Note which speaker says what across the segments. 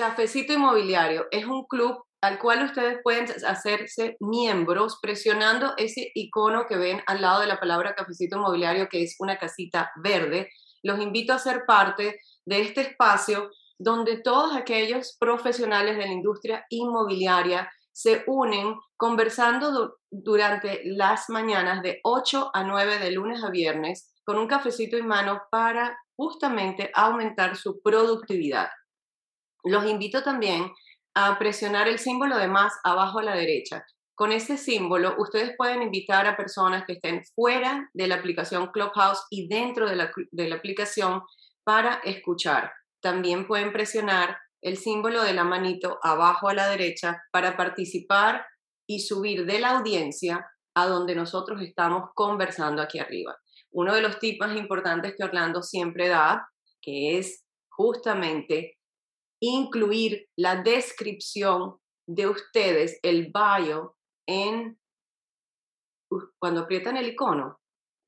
Speaker 1: Cafecito Inmobiliario es un club al cual ustedes pueden hacerse miembros presionando ese icono que ven al lado de la palabra Cafecito Inmobiliario, que es una casita verde. Los invito a ser parte de este espacio donde todos aquellos profesionales de la industria inmobiliaria se unen conversando durante las mañanas de 8 a 9 de lunes a viernes con un cafecito en mano para justamente aumentar su productividad. Los invito también a presionar el símbolo de más abajo a la derecha. Con este símbolo, ustedes pueden invitar a personas que estén fuera de la aplicación Clubhouse y dentro de la, de la aplicación para escuchar. También pueden presionar el símbolo de la manito abajo a la derecha para participar y subir de la audiencia a donde nosotros estamos conversando aquí arriba. Uno de los tips más importantes que Orlando siempre da, que es justamente incluir la descripción de ustedes, el bio, en cuando aprietan el icono.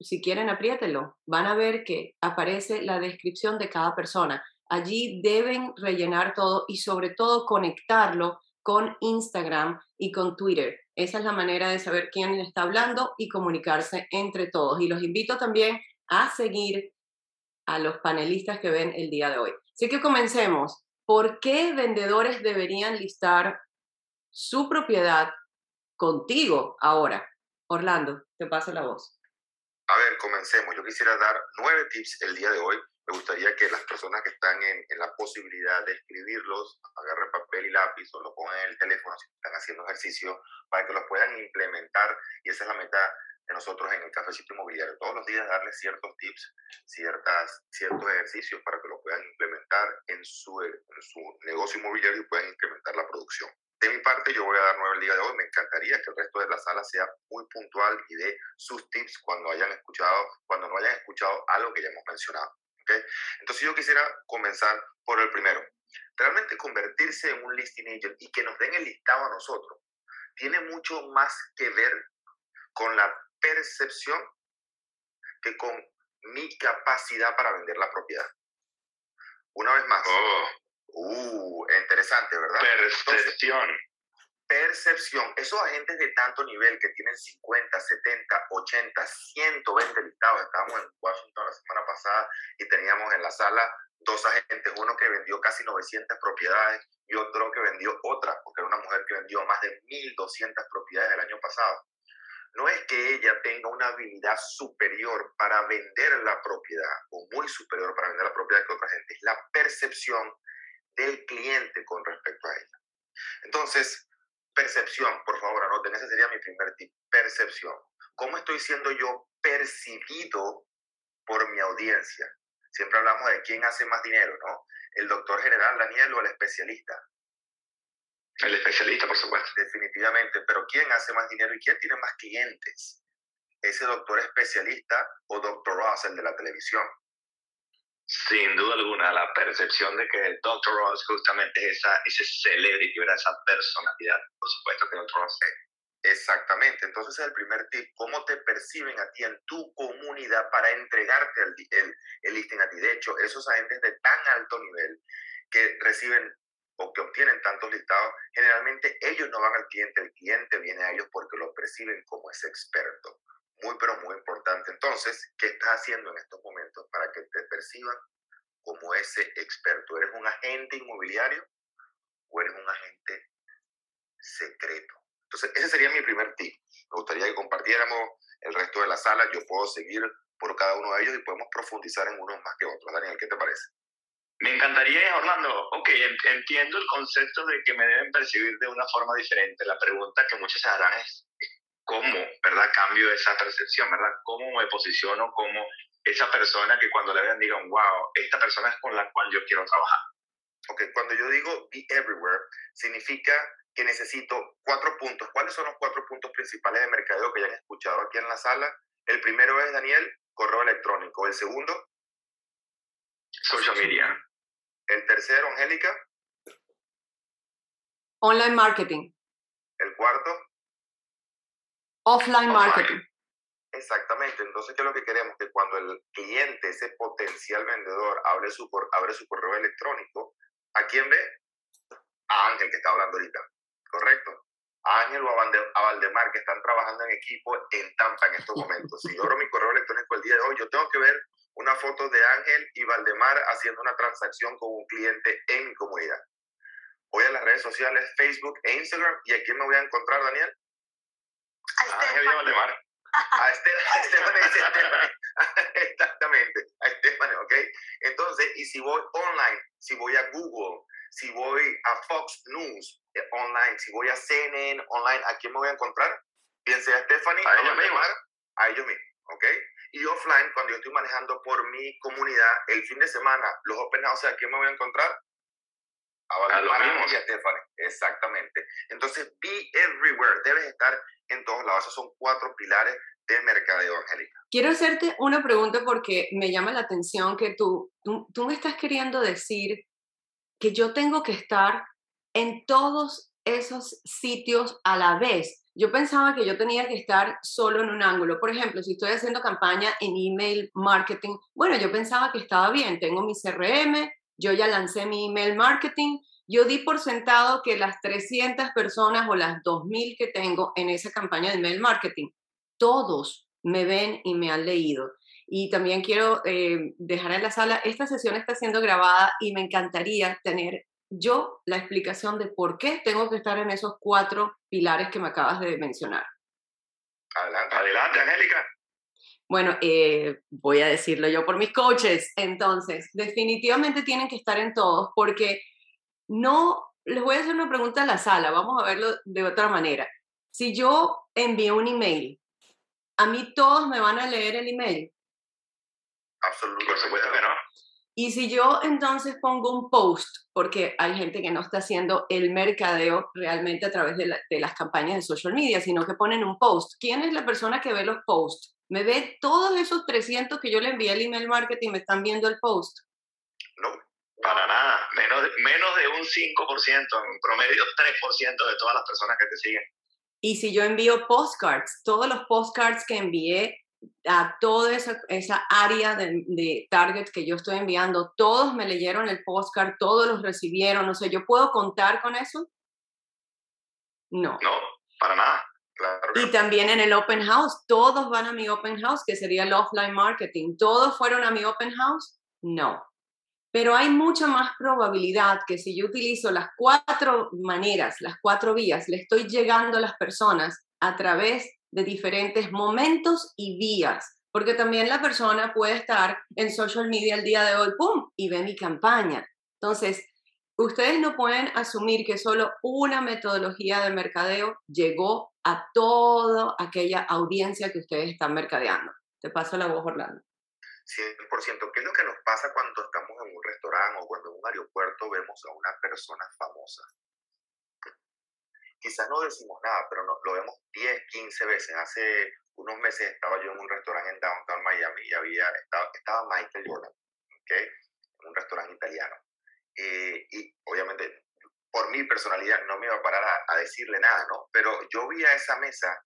Speaker 1: Si quieren, apriételo. Van a ver que aparece la descripción de cada persona. Allí deben rellenar todo y sobre todo conectarlo con Instagram y con Twitter. Esa es la manera de saber quién está hablando y comunicarse entre todos. Y los invito también a seguir a los panelistas que ven el día de hoy. Así que comencemos. ¿Por qué vendedores deberían listar su propiedad contigo ahora? Orlando, te paso la voz.
Speaker 2: A ver, comencemos. Yo quisiera dar nueve tips el día de hoy me gustaría que las personas que están en, en, la posibilidad de escribirlos agarren papel y lápiz o lo pongan en el teléfono si están haciendo ejercicio para que los puedan implementar y esa es la meta de nosotros en el cafecito inmobiliario. Todos los días darles ciertos tips, ciertas, ciertos ejercicios para que los puedan implementar en su, en su negocio inmobiliario y puedan incrementar la producción. De mi parte, yo voy a dar nueve el día de hoy. Me encantaría que el resto de la sala sea muy puntual y dé sus tips cuando hayan escuchado, cuando no hayan escuchado algo que ya hemos mencionado. Entonces yo quisiera comenzar por el primero. Realmente convertirse en un listing agent y que nos den el listado a nosotros tiene mucho más que ver con la percepción que con mi capacidad para vender la propiedad. Una vez más.
Speaker 3: Oh.
Speaker 2: Uh, interesante, ¿verdad?
Speaker 3: Percepción
Speaker 2: percepción, esos agentes de tanto nivel que tienen 50, 70, 80, 120 listados, estábamos en Washington la semana pasada y teníamos en la sala dos agentes, uno que vendió casi 900 propiedades y otro que vendió otra, porque era una mujer que vendió más de 1.200 propiedades el año pasado. No es que ella tenga una habilidad superior para vender la propiedad o muy superior para vender la propiedad que otra gente, es la percepción del cliente con respecto a ella. Entonces, Percepción, por favor, anoten, ese sería mi primer tip, percepción. ¿Cómo estoy siendo yo percibido por mi audiencia? Siempre hablamos de quién hace más dinero, ¿no? El doctor general, Daniel, o el especialista.
Speaker 3: El especialista, por supuesto.
Speaker 2: Definitivamente, pero ¿quién hace más dinero y quién tiene más clientes? ¿Ese doctor especialista o doctor Ross, el de la televisión?
Speaker 3: Sin duda alguna, la percepción de que Dr. Ross justamente es esa, ese celebrity, esa personalidad, por supuesto que Dr. Ross es.
Speaker 2: Exactamente, entonces es el primer tip, cómo te perciben a ti en tu comunidad para entregarte el listing a ti. De hecho, esos agentes de tan alto nivel que reciben o que obtienen tantos listados, generalmente ellos no van al cliente, el cliente viene a ellos porque lo perciben como ese experto muy, pero muy importante. Entonces, ¿qué estás haciendo en estos momentos para que te perciban como ese experto? ¿Eres un agente inmobiliario o eres un agente secreto? Entonces, ese sería mi primer tip. Me gustaría que compartiéramos el resto de la sala. Yo puedo seguir por cada uno de ellos y podemos profundizar en unos más que otros. Daniel, ¿qué te parece?
Speaker 3: Me encantaría, Orlando, ok, entiendo el concepto de que me deben percibir de una forma diferente. La pregunta que muchos se harán es, cómo, ¿verdad? Cambio esa percepción, ¿verdad? ¿Cómo me posiciono como esa persona que cuando le vean digan, wow, esta persona es con la cual yo quiero trabajar?
Speaker 2: Ok, cuando yo digo be everywhere, significa que necesito cuatro puntos. ¿Cuáles son los cuatro puntos principales de mercadeo que ya han escuchado aquí en la sala? El primero es, Daniel, correo electrónico. El segundo,
Speaker 3: social media.
Speaker 2: El tercero, Angélica.
Speaker 1: Online marketing.
Speaker 2: El cuarto.
Speaker 1: Offline marketing.
Speaker 2: Exactamente, entonces, ¿qué es lo que queremos? Que cuando el cliente, ese potencial vendedor, abre su, abre su correo electrónico, ¿a quién ve? a Ángel que está hablando ahorita, ¿correcto? A Ángel o a, Valdemar que están trabajando en equipo en Tampa en estos momentos. Si yo abro mi correo electrónico el día de hoy, yo tengo que ver una foto de Ángel y Valdemar haciendo una transacción con un cliente en mi comunidad. Voy a las redes sociales, Facebook e Instagram, ¿y a quién me voy a encontrar, Daniel?
Speaker 3: A Ángel y Valdemar.
Speaker 2: A Esteban, exactamente, a Esteban, ¿ok? Entonces, y si voy online, si voy a Google, si voy a Fox News online, si voy a CNN online, ¿a quién me voy a encontrar? Bien sea a Stephanie,
Speaker 3: a, ellos mismos.
Speaker 2: A ellos mismos, ¿ok? Y offline, cuando yo estoy manejando por mi comunidad, el fin de semana, los open house, ¿a quién me voy a encontrar?
Speaker 3: A, a los mismos.
Speaker 2: Y a Stephanie, exactamente. Entonces, be everywhere, debes estar en todos lados. Esos son cuatro pilares de mercadeo, Angélica.
Speaker 1: Quiero hacerte una pregunta porque me llama la atención que tú, tú, tú me estás queriendo decir que yo tengo que estar en todos esos sitios a la vez. Yo pensaba que yo tenía que estar solo en un ángulo. Por ejemplo, si estoy haciendo campaña en email marketing, bueno, yo pensaba que estaba bien. Tengo mi CRM, yo ya lancé mi email marketing. Yo di por sentado que las 300 personas o las 2.000 que tengo en esa campaña de email marketing, todos me ven y me han leído. Y también quiero eh, dejar en la sala, esta sesión está siendo grabada y me encantaría tener yo la explicación de por qué tengo que estar en esos cuatro pilares que me acabas de mencionar.
Speaker 3: Adelante, adelante, Angélica.
Speaker 1: Bueno, eh, voy a decirlo yo por mis coaches. Entonces, definitivamente tienen que estar en todos porque no, les voy a hacer una pregunta a la sala, vamos a verlo de otra manera. Si yo envío un email, ¿a mí todos me van a leer el email?
Speaker 2: Absolutamente.
Speaker 3: Por supuesto que no.
Speaker 1: Y si yo entonces pongo un post, porque hay gente que no está haciendo el mercadeo realmente a través de, las campañas de social media, sino que ponen un post. ¿Quién es la persona que ve los posts? ¿Me ve todos esos 300 que yo le envié al email marketing, me están viendo el post?
Speaker 3: No, para nada. Menos, menos de un 5%, en promedio 3% de todas las personas que te siguen.
Speaker 1: Y si yo envío postcards, todos los postcards que envié a toda esa, esa área de, de, target que yo estoy enviando, todos me leyeron el postcard, todos los recibieron, no sé, ¿yo puedo contar con eso? No.
Speaker 3: No, para nada.
Speaker 1: y también en el open house, todos van a mi open house, que sería el offline marketing. ¿Todos fueron a mi open house? No. Pero hay mucha más probabilidad que si yo utilizo las cuatro maneras, las cuatro vías, le estoy llegando a las personas a través de diferentes momentos y vías, porque también la persona puede estar en social media el día de hoy, ¡pum!, y ve mi campaña. Entonces, ustedes no pueden asumir que solo una metodología de mercadeo llegó a toda aquella audiencia que ustedes están mercadeando. Te paso la voz, Orlando.
Speaker 2: 100%. ¿Qué es lo que nos pasa cuando estamos en un restaurante o cuando en un aeropuerto vemos a una persona famosa? Quizás no decimos nada, pero no, lo vemos 10, 15 veces. Hace unos meses estaba yo en un restaurante en Downtown Miami y había, estaba, estaba Michael Jordan, ¿okay? en un restaurante italiano. Eh, y obviamente, por mi personalidad, no me iba a parar a, decirle nada, ¿no? Pero yo veía esa mesa,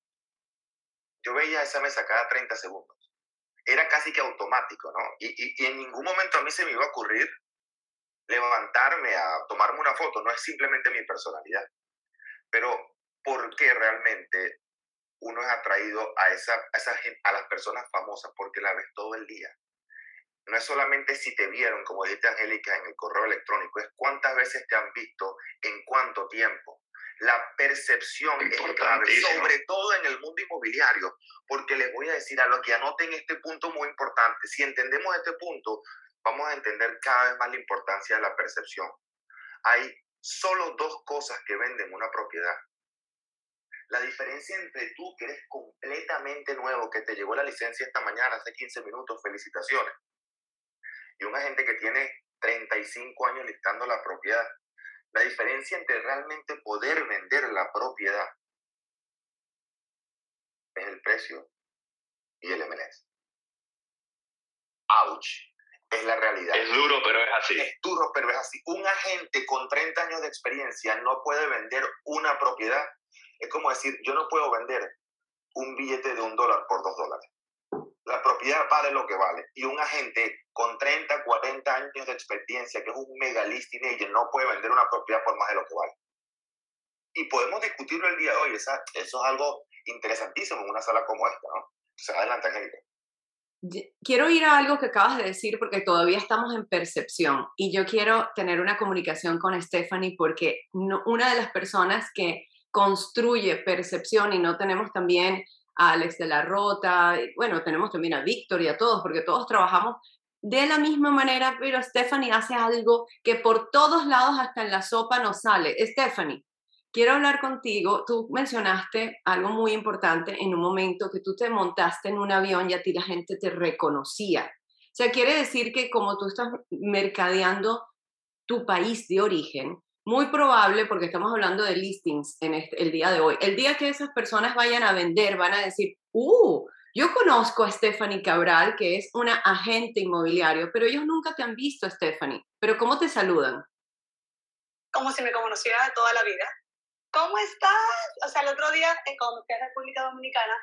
Speaker 2: yo veía esa mesa cada 30 segundos. Era casi que automático, ¿no? Y, y, y en ningún momento a mí se me iba a ocurrir levantarme a tomarme una foto, no es simplemente mi personalidad. Pero, ¿por qué realmente uno es atraído a, esa, a, esa a las personas famosas? Porque la ves todo el día. No es solamente si te vieron, como dijiste Angélica, en el correo electrónico, es cuántas veces te han visto, en cuánto tiempo. La percepción es clave, sobre todo en el mundo inmobiliario, porque les voy a decir a los que anoten este punto muy importante. Si entendemos este punto, vamos a entender cada vez más la importancia de la percepción. Hay solo dos cosas que venden una propiedad. La diferencia entre tú, que eres completamente nuevo, que te llegó la licencia esta mañana, hace 15 minutos, felicitaciones, y una gente que tiene 35 años listando la propiedad, la diferencia entre realmente poder vender la propiedad es el precio y el MLS. ¡Auch! Es la realidad.
Speaker 3: Es duro, pero es así.
Speaker 2: Es duro, pero es así. Un agente con 30 años de experiencia no puede vender una propiedad. Es como decir, yo no puedo vender un billete de un dólar por dos dólares. la propiedad vale lo que vale. Y un agente con 30, 40 años de experiencia, que es un mega listing agent, no puede vender una propiedad por más de lo que vale. Y podemos discutirlo el día de hoy. Esa, eso es algo interesantísimo en una sala como esta, ¿no? O sea, adelante, Angélica.
Speaker 1: Quiero ir a algo que acabas de decir porque todavía estamos en percepción y yo quiero tener una comunicación con Stephanie porque una de las personas que construye percepción y no tenemos también a Alex de la Rota, bueno, tenemos también a Víctor y a todos porque todos trabajamos de la misma manera, pero Stephanie hace algo que por todos lados, hasta en la sopa, nos sale. Stephanie, quiero hablar contigo. Tú mencionaste algo muy importante en un momento que tú te montaste en un avión y a ti la gente te reconocía. O sea, quiere decir que como tú estás mercadeando tu país de origen, muy probable, porque estamos hablando de listings en este, el día de hoy, el día que esas personas vayan a vender, van a decir, uh, yo conozco a Stephanie Cabral, que es una agente inmobiliario, pero ellos nunca te han visto, Stephanie. Pero ¿cómo te saludan?
Speaker 4: Como si me conociera toda la vida. ¿Cómo estás? O sea, el otro día, cuando fui a República Dominicana,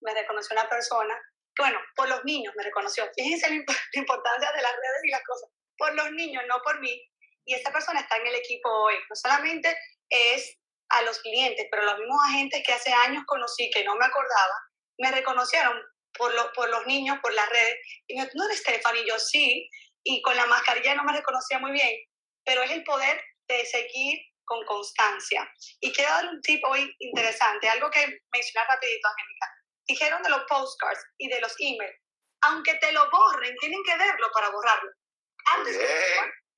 Speaker 4: me reconoció una persona, que, bueno, por los niños me reconoció. Fíjense la, importancia de las redes y las cosas. Por los niños, no por mí. Y esta persona está en el equipo hoy. No solamente es a los clientes, pero los mismos agentes que hace años conocí, que no me acordaba, me reconocieron por, lo, por los niños, por las redes. Y me ¿no eres Stephanie? Yo sí. Y con la mascarilla no me reconocía muy bien. Pero es el poder de seguir con constancia. Y quiero dar un tip hoy interesante, algo que mencioné rapidito, Angélica. Dijeron de los postcards y de los emails. Aunque te lo borren, tienen que verlo para borrarlo. Antes de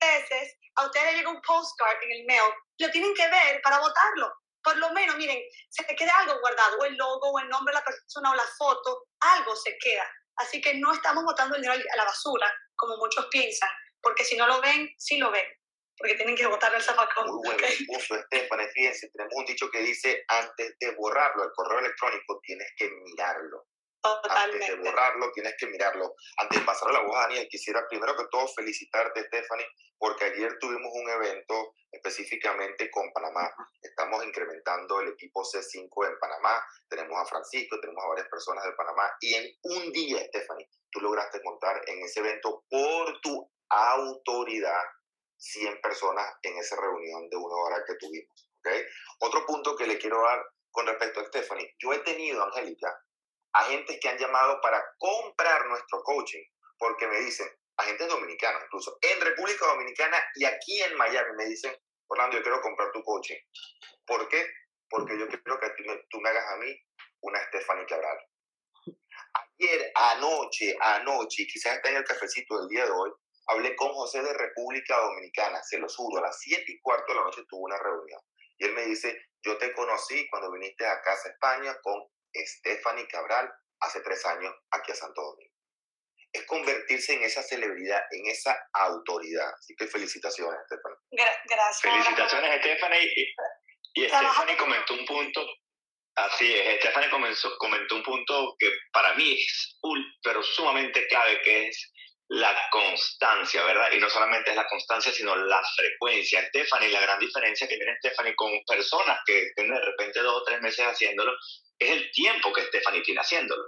Speaker 4: veces a ustedes llega un postcard en el mail, lo tienen que ver para votarlo. Por lo menos, miren, se te queda algo guardado, o el logo, o el nombre de la persona, o la foto, algo se queda. Así que no estamos botando el dinero a la basura, como muchos piensan, porque si no lo ven, sí lo ven porque tienen que votar el zafacón.
Speaker 2: Muy bueno, puso Estefan, fíjense, tenemos un dicho que dice, antes de borrarlo, el correo electrónico, tienes que mirarlo.
Speaker 4: Totalmente.
Speaker 2: Antes de borrarlo, tienes que mirarlo. Antes de pasar a la voz a Daniel, quisiera primero que todo felicitarte, Stephanie, porque ayer tuvimos un evento específicamente con Panamá. Estamos incrementando el equipo C5 en Panamá. Tenemos a Francisco, tenemos a varias personas de Panamá. Y en un día, Stephanie, tú lograste contar en ese evento por tu autoridad 100 personas en esa reunión de una hora que tuvimos. ¿okay? Otro punto que le quiero dar con respecto a Stephanie, yo he tenido, Angélica, agentes que han llamado para comprar nuestro coaching, porque me dicen, agentes dominicanos incluso, en República Dominicana y aquí en Miami, me dicen, Orlando, yo quiero comprar tu coaching. ¿Por qué? Porque yo quiero que tú me, hagas a mí una Stephanie Cabral. Ayer, anoche, anoche, quizás está en el cafecito del día de hoy, Hablé con José de República Dominicana, se lo juro, a las 7 y cuarto de la noche tuvo una reunión. Y él me dice, yo te conocí cuando viniste a Casa España con Stephanie Cabral hace tres años aquí a Santo Domingo. Es convertirse en esa celebridad, en esa autoridad. Así que felicitaciones, Stephanie.
Speaker 4: gracias.
Speaker 3: Felicitaciones, Stephanie. Y, Stephanie comentó un punto Así es, Stephanie comenzó, comentó un punto que para mí es pero sumamente clave, que es la constancia, ¿verdad? Y no solamente es la constancia, sino la frecuencia. Stephanie, la gran diferencia que tiene Stephanie con personas que tienen de repente dos o tres meses haciéndolo, es el tiempo que Stephanie tiene haciéndolo.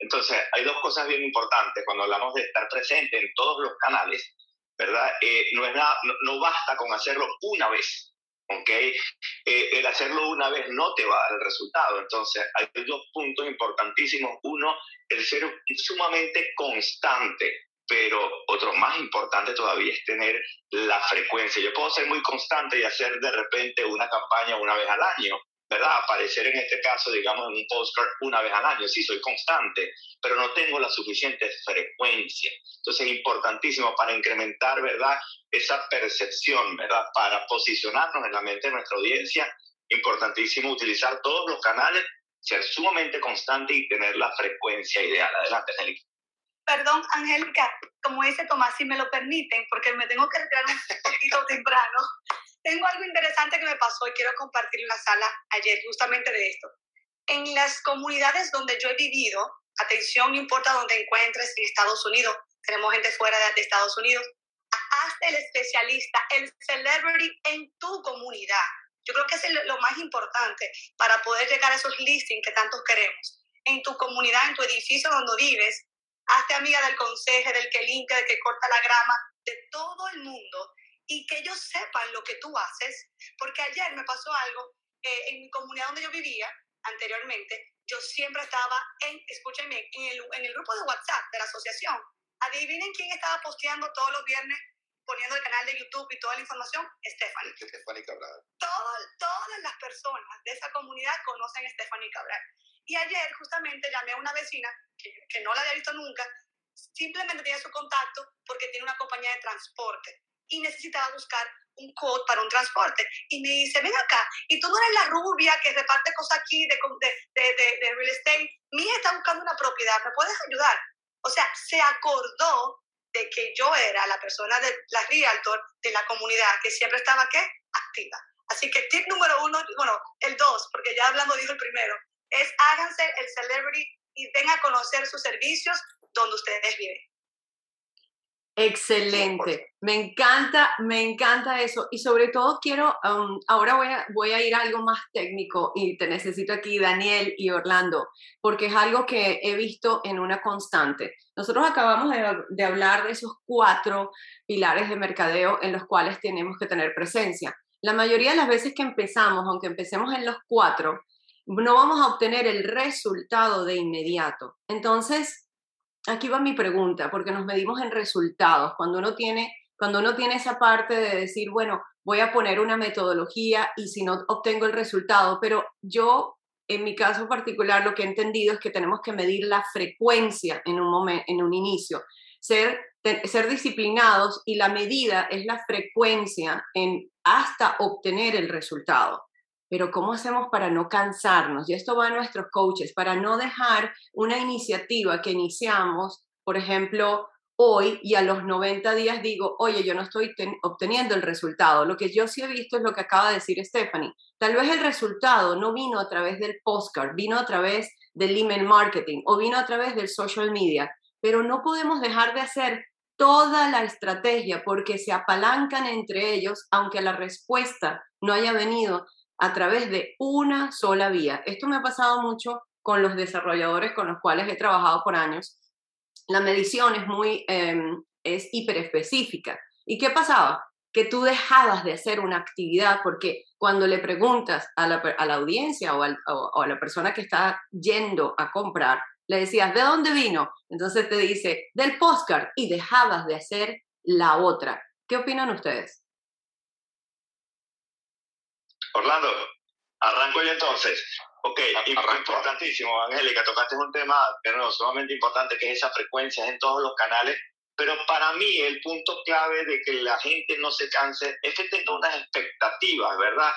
Speaker 3: Entonces, hay dos cosas bien importantes cuando hablamos de estar presente en todos los canales, ¿verdad? Eh, no, es nada, no, basta con hacerlo una vez, ¿ok? Eh, el hacerlo una vez no te va a dar el resultado. Entonces, hay dos puntos importantísimos. Uno, el ser sumamente constante pero otro más importante todavía es tener la frecuencia. Yo puedo ser muy constante y hacer de repente una campaña una vez al año, ¿verdad? Aparecer en este caso, digamos, en un postcard una vez al año. Sí, soy constante, pero no tengo la suficiente frecuencia. Entonces es importantísimo para incrementar, ¿verdad? Esa percepción, ¿verdad? Para posicionarnos en la mente de nuestra audiencia, importantísimo utilizar todos los canales, ser sumamente constante y tener la frecuencia ideal. Adelante, Angélica
Speaker 4: perdón, Angélica, como dice Tomás, si me lo permiten, porque me tengo que retirar un poquito temprano. Tengo algo interesante que me pasó y quiero compartir en la sala ayer justamente de esto. En las comunidades donde yo he vivido, atención, no importa dónde encuentres, en Estados Unidos, tenemos gente fuera de Estados Unidos, hazte el especialista, el celebrity en tu comunidad. Yo creo que es lo más importante para poder llegar a esos listings que tantos queremos. En tu comunidad, en tu edificio donde vives, hazte amiga del consejo, del que limpia, del que corta la grama, de todo el mundo y que ellos sepan lo que tú haces, porque ayer me pasó algo eh, en mi comunidad donde yo vivía anteriormente, yo siempre estaba en, escúchenme, en el, en el grupo de WhatsApp de la asociación. Adivinen quién estaba posteando todos los viernes poniendo el canal de YouTube y toda la información, Stephanie.
Speaker 2: Stephanie Cabral.
Speaker 4: todas las personas de esa comunidad conocen a Stephanie Cabral. Y ayer justamente llamé a una vecina que, que no la había visto nunca, simplemente tenía su contacto porque tiene una compañía de transporte y necesitaba buscar un code para un transporte. Y me dice, ven acá, y tú no eres la rubia que reparte cosas aquí de, de, de, de real estate. Mi hija está buscando una propiedad, ¿me puedes ayudar? O sea, se acordó de que yo era la persona de la realtor de la comunidad que siempre estaba, ¿qué? Activa. Así que tip número uno, bueno, el dos, porque ya hablando dijo el primero, es háganse el celebrity y vengan a conocer sus servicios donde ustedes viven.
Speaker 1: Excelente, me encanta, me encanta eso y sobre todo quiero, um, ahora voy a, voy a ir a algo más técnico y te necesito aquí Daniel y Orlando, porque es algo que he visto en una constante. Nosotros acabamos de, de hablar de esos cuatro pilares de mercadeo en los cuales tenemos que tener presencia. La mayoría de las veces que empezamos, aunque empecemos en los cuatro, no vamos a obtener el resultado de inmediato. Entonces, aquí va mi pregunta, porque nos medimos en resultados. Cuando uno tiene, cuando uno tiene esa parte de decir, bueno, voy a poner una metodología y si no obtengo el resultado, pero yo, en mi caso particular, lo que he entendido es que tenemos que medir la frecuencia en un momento, en un inicio, ser, ser disciplinados y la medida es la frecuencia en hasta obtener el resultado pero ¿cómo hacemos para no cansarnos? Y esto va a nuestros coaches, para no dejar una iniciativa que iniciamos, por ejemplo, hoy y a los 90 días digo, oye, yo no estoy obteniendo el resultado. Lo que yo sí he visto es lo que acaba de decir Stephanie. Tal vez el resultado no vino a través del postcard, vino a través del email marketing o vino a través del social media, pero no podemos dejar de hacer toda la estrategia porque se apalancan entre ellos, aunque la respuesta no haya venido a través de una sola vía. Esto me ha pasado mucho con los desarrolladores con los cuales he trabajado por años. La medición es muy, eh, es hiperespecífica. ¿Y qué pasaba? Que tú dejabas de hacer una actividad porque cuando le preguntas a la, a la audiencia o, o a la persona que está yendo a comprar, le decías, ¿de dónde vino? Entonces te dice, del postcard y dejabas de hacer la otra. ¿Qué opinan ustedes?
Speaker 3: Orlando, arranco yo entonces. Ok, importantísimo, Angélica, tocaste un tema de nuevo sumamente importante que es esa frecuencia en todos los canales, pero para mí el punto clave de que la gente no se canse es que tenga unas expectativas, ¿verdad?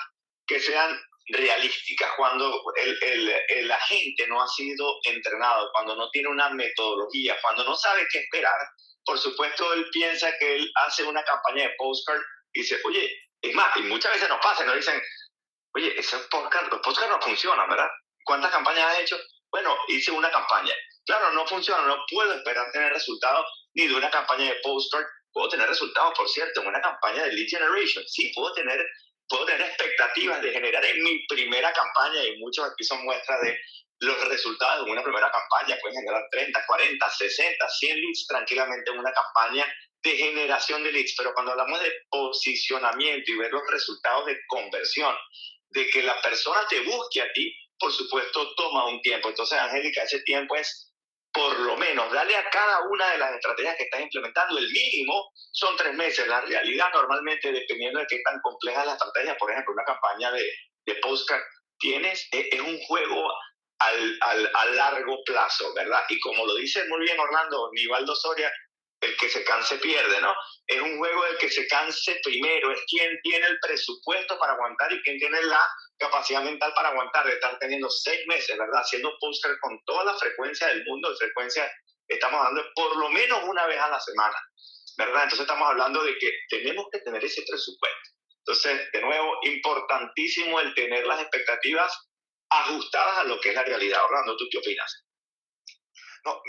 Speaker 3: Que sean realísticas. Cuando el, el, el agente no ha sido entrenado, cuando no tiene una metodología, cuando no sabe qué esperar, por supuesto él piensa que él hace una campaña de postcard y dice, oye, es más, y muchas veces nos pasa, nos dicen, oye, ese podcast, los podcasts no funcionan, ¿verdad? ¿Cuántas campañas has hecho? Bueno, hice una campaña. Claro, no funciona, no puedo esperar tener resultados ni de una campaña de postcard. Puedo tener resultados, por cierto, en una campaña de lead generation. Sí, puedo tener, puedo tener expectativas de generar en mi primera campaña y muchos aquí son muestras de los resultados de una primera campaña. Pueden generar 30, 40, 60, 100 leads tranquilamente en una campaña de generación de leads. Pero cuando hablamos de posicionamiento y ver los resultados de conversión, de que la persona te busque a ti, por supuesto, toma un tiempo. Entonces, Angélica, ese tiempo es por lo menos, dale a cada una de las estrategias que estás implementando, el mínimo son tres meses. La realidad normalmente, dependiendo de qué tan compleja es la estrategia, por ejemplo, una campaña de, de postcard, tienes, es, es un juego al, al, a largo plazo, ¿verdad? Y como lo dice muy bien Orlando, Nivaldo Soria, el que se canse pierde, ¿no? Es un juego del que se canse primero, es quien tiene el presupuesto para aguantar y quien tiene la capacidad mental para aguantar, de estar teniendo seis meses, ¿verdad? Haciendo póster con toda la frecuencia del mundo, de frecuencia, estamos hablando por lo menos una vez a la semana, ¿verdad? Entonces estamos hablando de que tenemos que tener ese presupuesto. Entonces, de nuevo, importantísimo el tener las expectativas ajustadas a lo que es la realidad. Orlando, ¿tú qué opinas?
Speaker 2: No,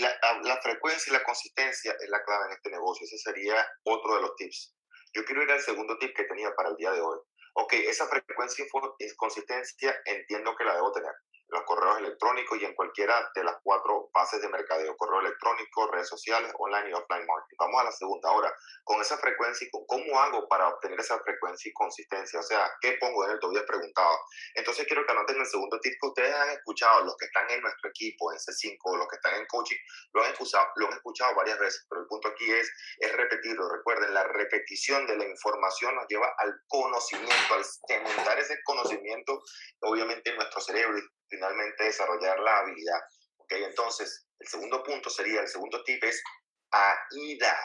Speaker 2: la, la, frecuencia y la consistencia es la clave en este negocio. Ese sería otro de los tips. Yo quiero ir al segundo tip que tenía para el día de hoy. Ok, esa frecuencia y consistencia entiendo que la debo tener. Los correos electrónicos y en cualquiera de las cuatro bases de mercadeo, correo electrónico, redes sociales, online y offline marketing. Vamos a la segunda. Ahora, con esa frecuencia, ¿cómo hago para obtener esa frecuencia y consistencia? O sea, ¿qué pongo en el todavía preguntado? Entonces quiero que anoten el segundo tip que ustedes han escuchado, los que están en nuestro equipo, en C5, los que están en coaching, lo han escuchado, lo han escuchado varias veces, pero el punto aquí es, es repetirlo. Recuerden, la repetición de la información nos lleva al conocimiento, al cementar ese conocimiento, obviamente en nuestro cerebro finalmente desarrollar la habilidad. ¿ok? Entonces, el segundo punto sería, el segundo tip es AIDA,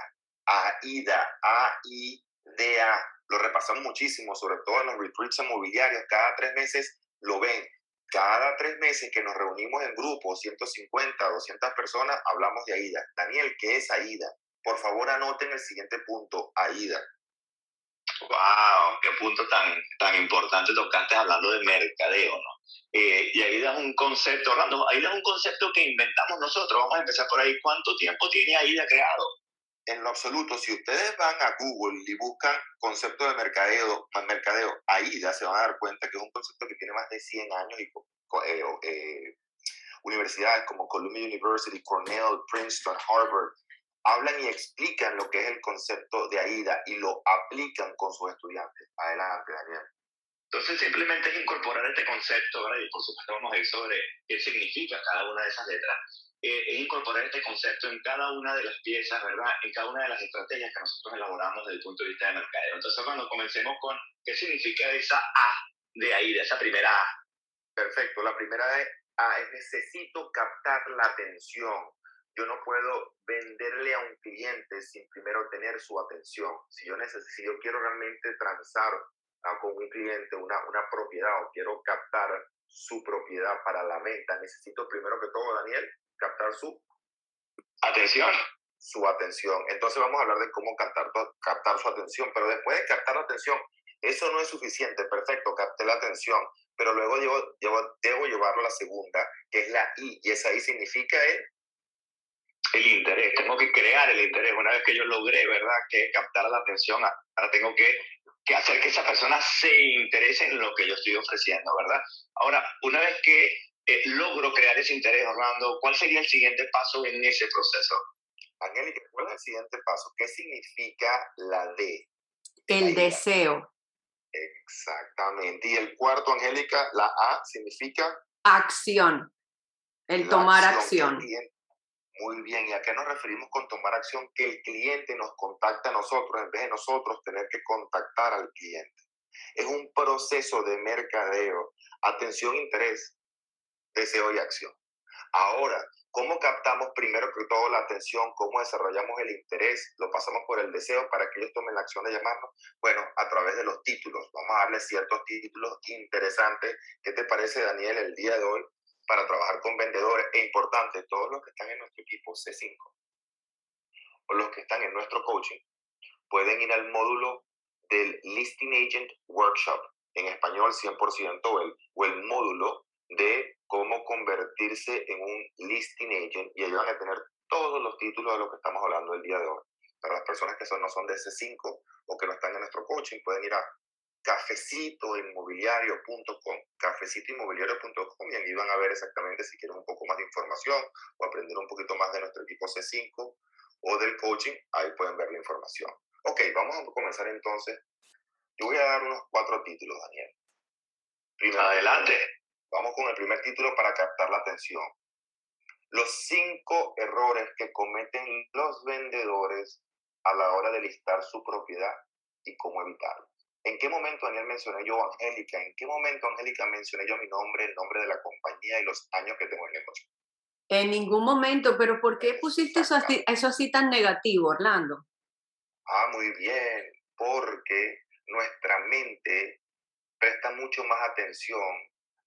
Speaker 2: AIDA, A-I-D-A. Lo repasamos muchísimo, sobre todo en los retreats inmobiliarios, cada tres meses lo ven. Cada tres meses que nos reunimos en grupos, 150, 200 personas, hablamos de AIDA. Daniel, ¿qué es AIDA? Por favor, anoten el siguiente punto, AIDA.
Speaker 3: ¡Wow! ¡Qué punto tan, tan importante tocaste hablando de mercadeo, ¿no? Eh, y AIDA es un concepto, Orlando, AIDA es un concepto que inventamos nosotros. Vamos a empezar por ahí. ¿Cuánto tiempo tiene AIDA creado?
Speaker 2: En lo absoluto, si ustedes van a Google y buscan concepto de mercadeo, mercadeo AIDA, se van a dar cuenta que es un concepto que tiene más de 100 años y eh, eh, universidades como Columbia University, Cornell, Princeton, Harvard, hablan y explican lo que es el concepto de AIDA y lo aplican con sus estudiantes. Adelante, Daniel.
Speaker 3: Entonces simplemente es incorporar este concepto, ¿verdad? y por supuesto vamos a ir sobre qué significa cada una de esas letras, eh, es incorporar este concepto en cada una de las piezas, ¿verdad? En cada una de las estrategias que nosotros elaboramos desde el punto de vista de mercadeo. Entonces cuando comencemos con qué significa esa A de ahí, de esa primera A.
Speaker 2: Perfecto, la primera A es necesito captar la atención. Yo no puedo venderle a un cliente sin primero tener su atención. Si yo, necesito, si yo quiero realmente transar con un cliente una, una propiedad o quiero captar su propiedad para la venta, necesito primero que todo, Daniel, captar su
Speaker 3: atención.
Speaker 2: Su atención. Entonces vamos a hablar de cómo captar, captar su atención, pero después de captar la atención, eso no es suficiente, perfecto, capté la atención, pero luego debo, debo, debo llevarlo a la segunda, que es la I, y esa I significa el
Speaker 3: el interés, tengo que crear el interés. Una vez que yo logré, ¿verdad?, que captar la atención, ahora tengo que que hacer que esa persona se interese en lo que yo estoy ofreciendo, ¿verdad? Ahora, una vez que eh, logro crear ese interés, Orlando, ¿cuál sería el siguiente paso en ese proceso?
Speaker 2: Angélica, ¿cuál es el siguiente paso? ¿Qué significa la D?
Speaker 1: El deseo.
Speaker 2: Exactamente. Y el cuarto, Angélica, la A significa
Speaker 1: acción. El tomar acción.
Speaker 2: Muy bien, ¿y a qué nos referimos con tomar acción? Que el cliente nos contacte a nosotros en vez de nosotros tener que contactar al cliente. Es un proceso de mercadeo, atención, interés, deseo y acción. Ahora, ¿cómo captamos primero que todo la atención? ¿Cómo desarrollamos el interés? ¿Lo pasamos por el deseo para que ellos tomen la acción de llamarnos? Bueno, a través de los títulos. Vamos a darle ciertos títulos interesantes. ¿Qué te parece, Daniel, el día de hoy? Para trabajar con vendedores. Es importante, todos los que están en nuestro equipo C5 o los que están en nuestro coaching pueden ir al módulo del Listing Agent Workshop, en español 100%, o el, o el módulo de cómo convertirse en un listing agent y ellos van a tener todos los títulos de lo que estamos hablando el día de hoy. Para las personas que son, no son de C5 o que no están en nuestro coaching, pueden ir a cafecitoinmobiliario.com, cafecitoinmobiliario.com y ahí van a ver exactamente si quieren un poco más de información o aprender un poquito más de nuestro equipo C5 o del coaching, ahí pueden ver la información. Ok, vamos a comenzar entonces. Yo voy a dar unos cuatro títulos, Daniel.
Speaker 3: Primero, Adelante.
Speaker 2: Vamos con el primer título para captar la atención. Los cinco errores que cometen los vendedores a la hora de listar su propiedad y cómo evitarlo. ¿En qué momento, Daniel, mencioné yo Angélica? ¿En qué momento, Angélica, mencioné yo mi nombre, el nombre de la compañía y los años que tengo en el negocio?
Speaker 1: En ningún momento, pero ¿por qué pusiste eso así, eso así tan negativo, Orlando?
Speaker 2: Ah, muy bien, porque nuestra mente presta mucho más atención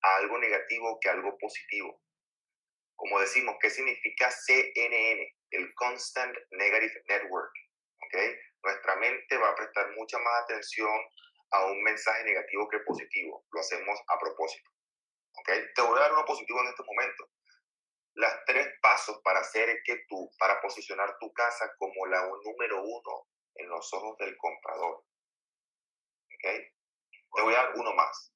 Speaker 2: a algo negativo que a algo positivo. Como decimos, ¿qué significa CNN? El Constant Negative Network. ¿okay? Nuestra mente va a prestar mucha más atención a un mensaje negativo que positivo. Lo hacemos a propósito. ¿Okay? Te voy a dar uno positivo en este momento. Las tres pasos para hacer que tú, para posicionar tu casa como la número uno en los ojos del comprador. ¿Okay? Te voy a dar uno más.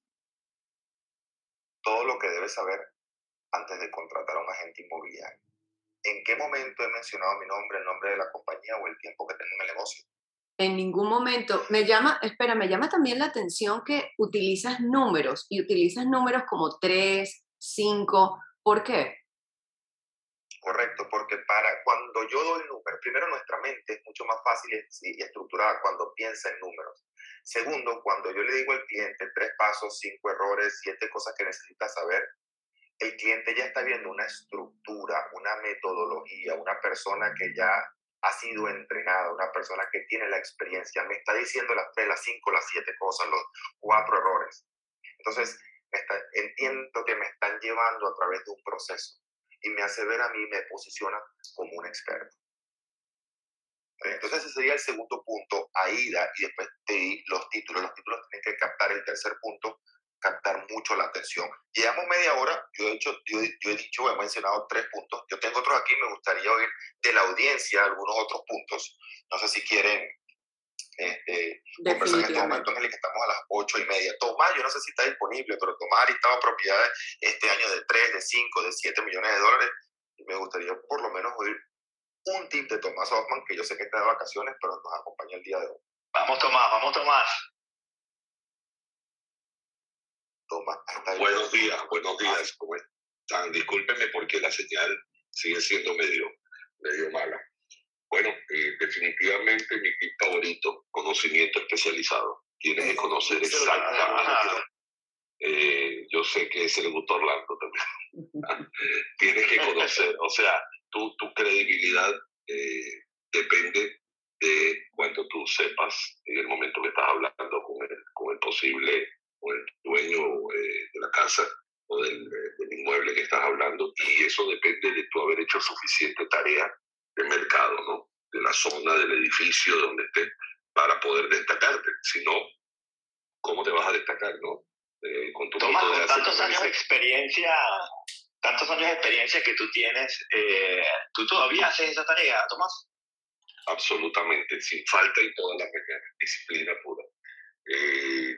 Speaker 2: Todo lo que debes saber antes de contratar a un agente inmobiliario. ¿En qué momento he mencionado mi nombre, el nombre de la compañía o el tiempo que tengo en el negocio?
Speaker 1: En ningún momento. Me llama, espera, me llama también la atención que utilizas números y utilizas números como 3, 5. ¿Por qué?
Speaker 2: Correcto, porque para cuando yo doy números, primero nuestra mente es mucho más fácil y estructurada cuando piensa en números. Segundo, cuando yo le digo al cliente tres pasos, cinco errores, siete cosas que necesita saber, el cliente ya está viendo una estructura, una metodología, una persona que ya ha sido entrenada, una persona que tiene la experiencia, me está diciendo las tres, las cinco, las siete cosas, los cuatro errores. Entonces, entiendo que me están llevando a través de un proceso y me hace ver a mí, me posiciona como un experto. Entonces ese sería el segundo punto, AIDA, y después te di los títulos. Los títulos tienen que captar el tercer punto, captar mucho la atención. Llevamos media hora, yo he, hecho, yo, yo he dicho, he mencionado tres puntos. Yo tengo otros aquí, me gustaría oír de la audiencia algunos otros puntos. No sé si quieren este, conversar en este momento en el que estamos a las ocho y media. Tomás, yo no sé si está disponible, pero Tomás ha listado propiedades este año de 3, de 5, de 7 millones de dólares. Y me gustaría por lo menos oír un tip de Tomás Hoffman, que yo sé que está de vacaciones, pero nos acompaña el día de hoy.
Speaker 3: Vamos, Tomás, vamos, Tomás.
Speaker 2: Tomás,
Speaker 5: Buenos días, buenos días. ¿Cómo están? Discúlpenme porque la señal sigue siendo medio, medio mala. Bueno, eh, definitivamente mi tip favorito, conocimiento especializado. Tienes que conocer exactamente. Eh, yo sé que se le gustó Orlando también. Tienes que conocer, o sea, tu, tu credibilidad eh, depende de cuando tú sepas en el momento que estás hablando con el, con el posible, con el dueño de la casa o del, del inmueble que estás hablando, y eso depende de tu haber hecho suficiente tarea de mercado, ¿no? De la zona, del edificio donde estés, para poder destacarte. Si no, ¿cómo te vas a destacar, no?
Speaker 3: Eh, con tu Tomás, con tantos años de experiencia, tantos años de experiencia que tú tienes, eh, ¿tú todavía haces esa tarea, Tomás?
Speaker 5: Absolutamente, sin falta y toda la disciplina pura. Eh,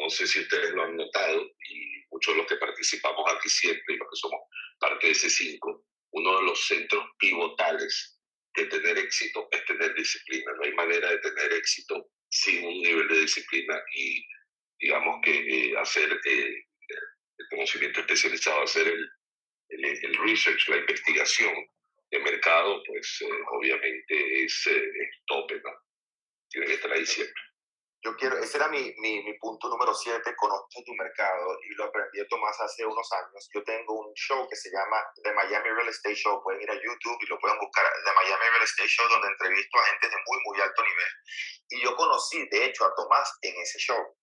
Speaker 5: no sé si ustedes lo han notado y muchos de los que participamos aquí siempre y los que somos parte de ese cinco, uno de los centros pivotales que tener éxito es tener disciplina. No hay manera de tener éxito sin un nivel de disciplina y, digamos que eh, hacer eh, el conocimiento especializado, hacer el, el, research, la investigación de mercado, pues eh, obviamente es, es tope, ¿no? Tiene que estar ahí siempre
Speaker 2: yo quiero, ese era mi, mi, mi punto número 7, conozco tu mercado y lo aprendí de Tomás hace unos años. Yo tengo un show que se llama The Miami Real Estate Show, pueden ir a YouTube y lo pueden buscar, The Miami Real Estate Show, donde entrevisto a gente de muy, muy alto nivel. Y yo conocí, de hecho, a Tomás en ese show.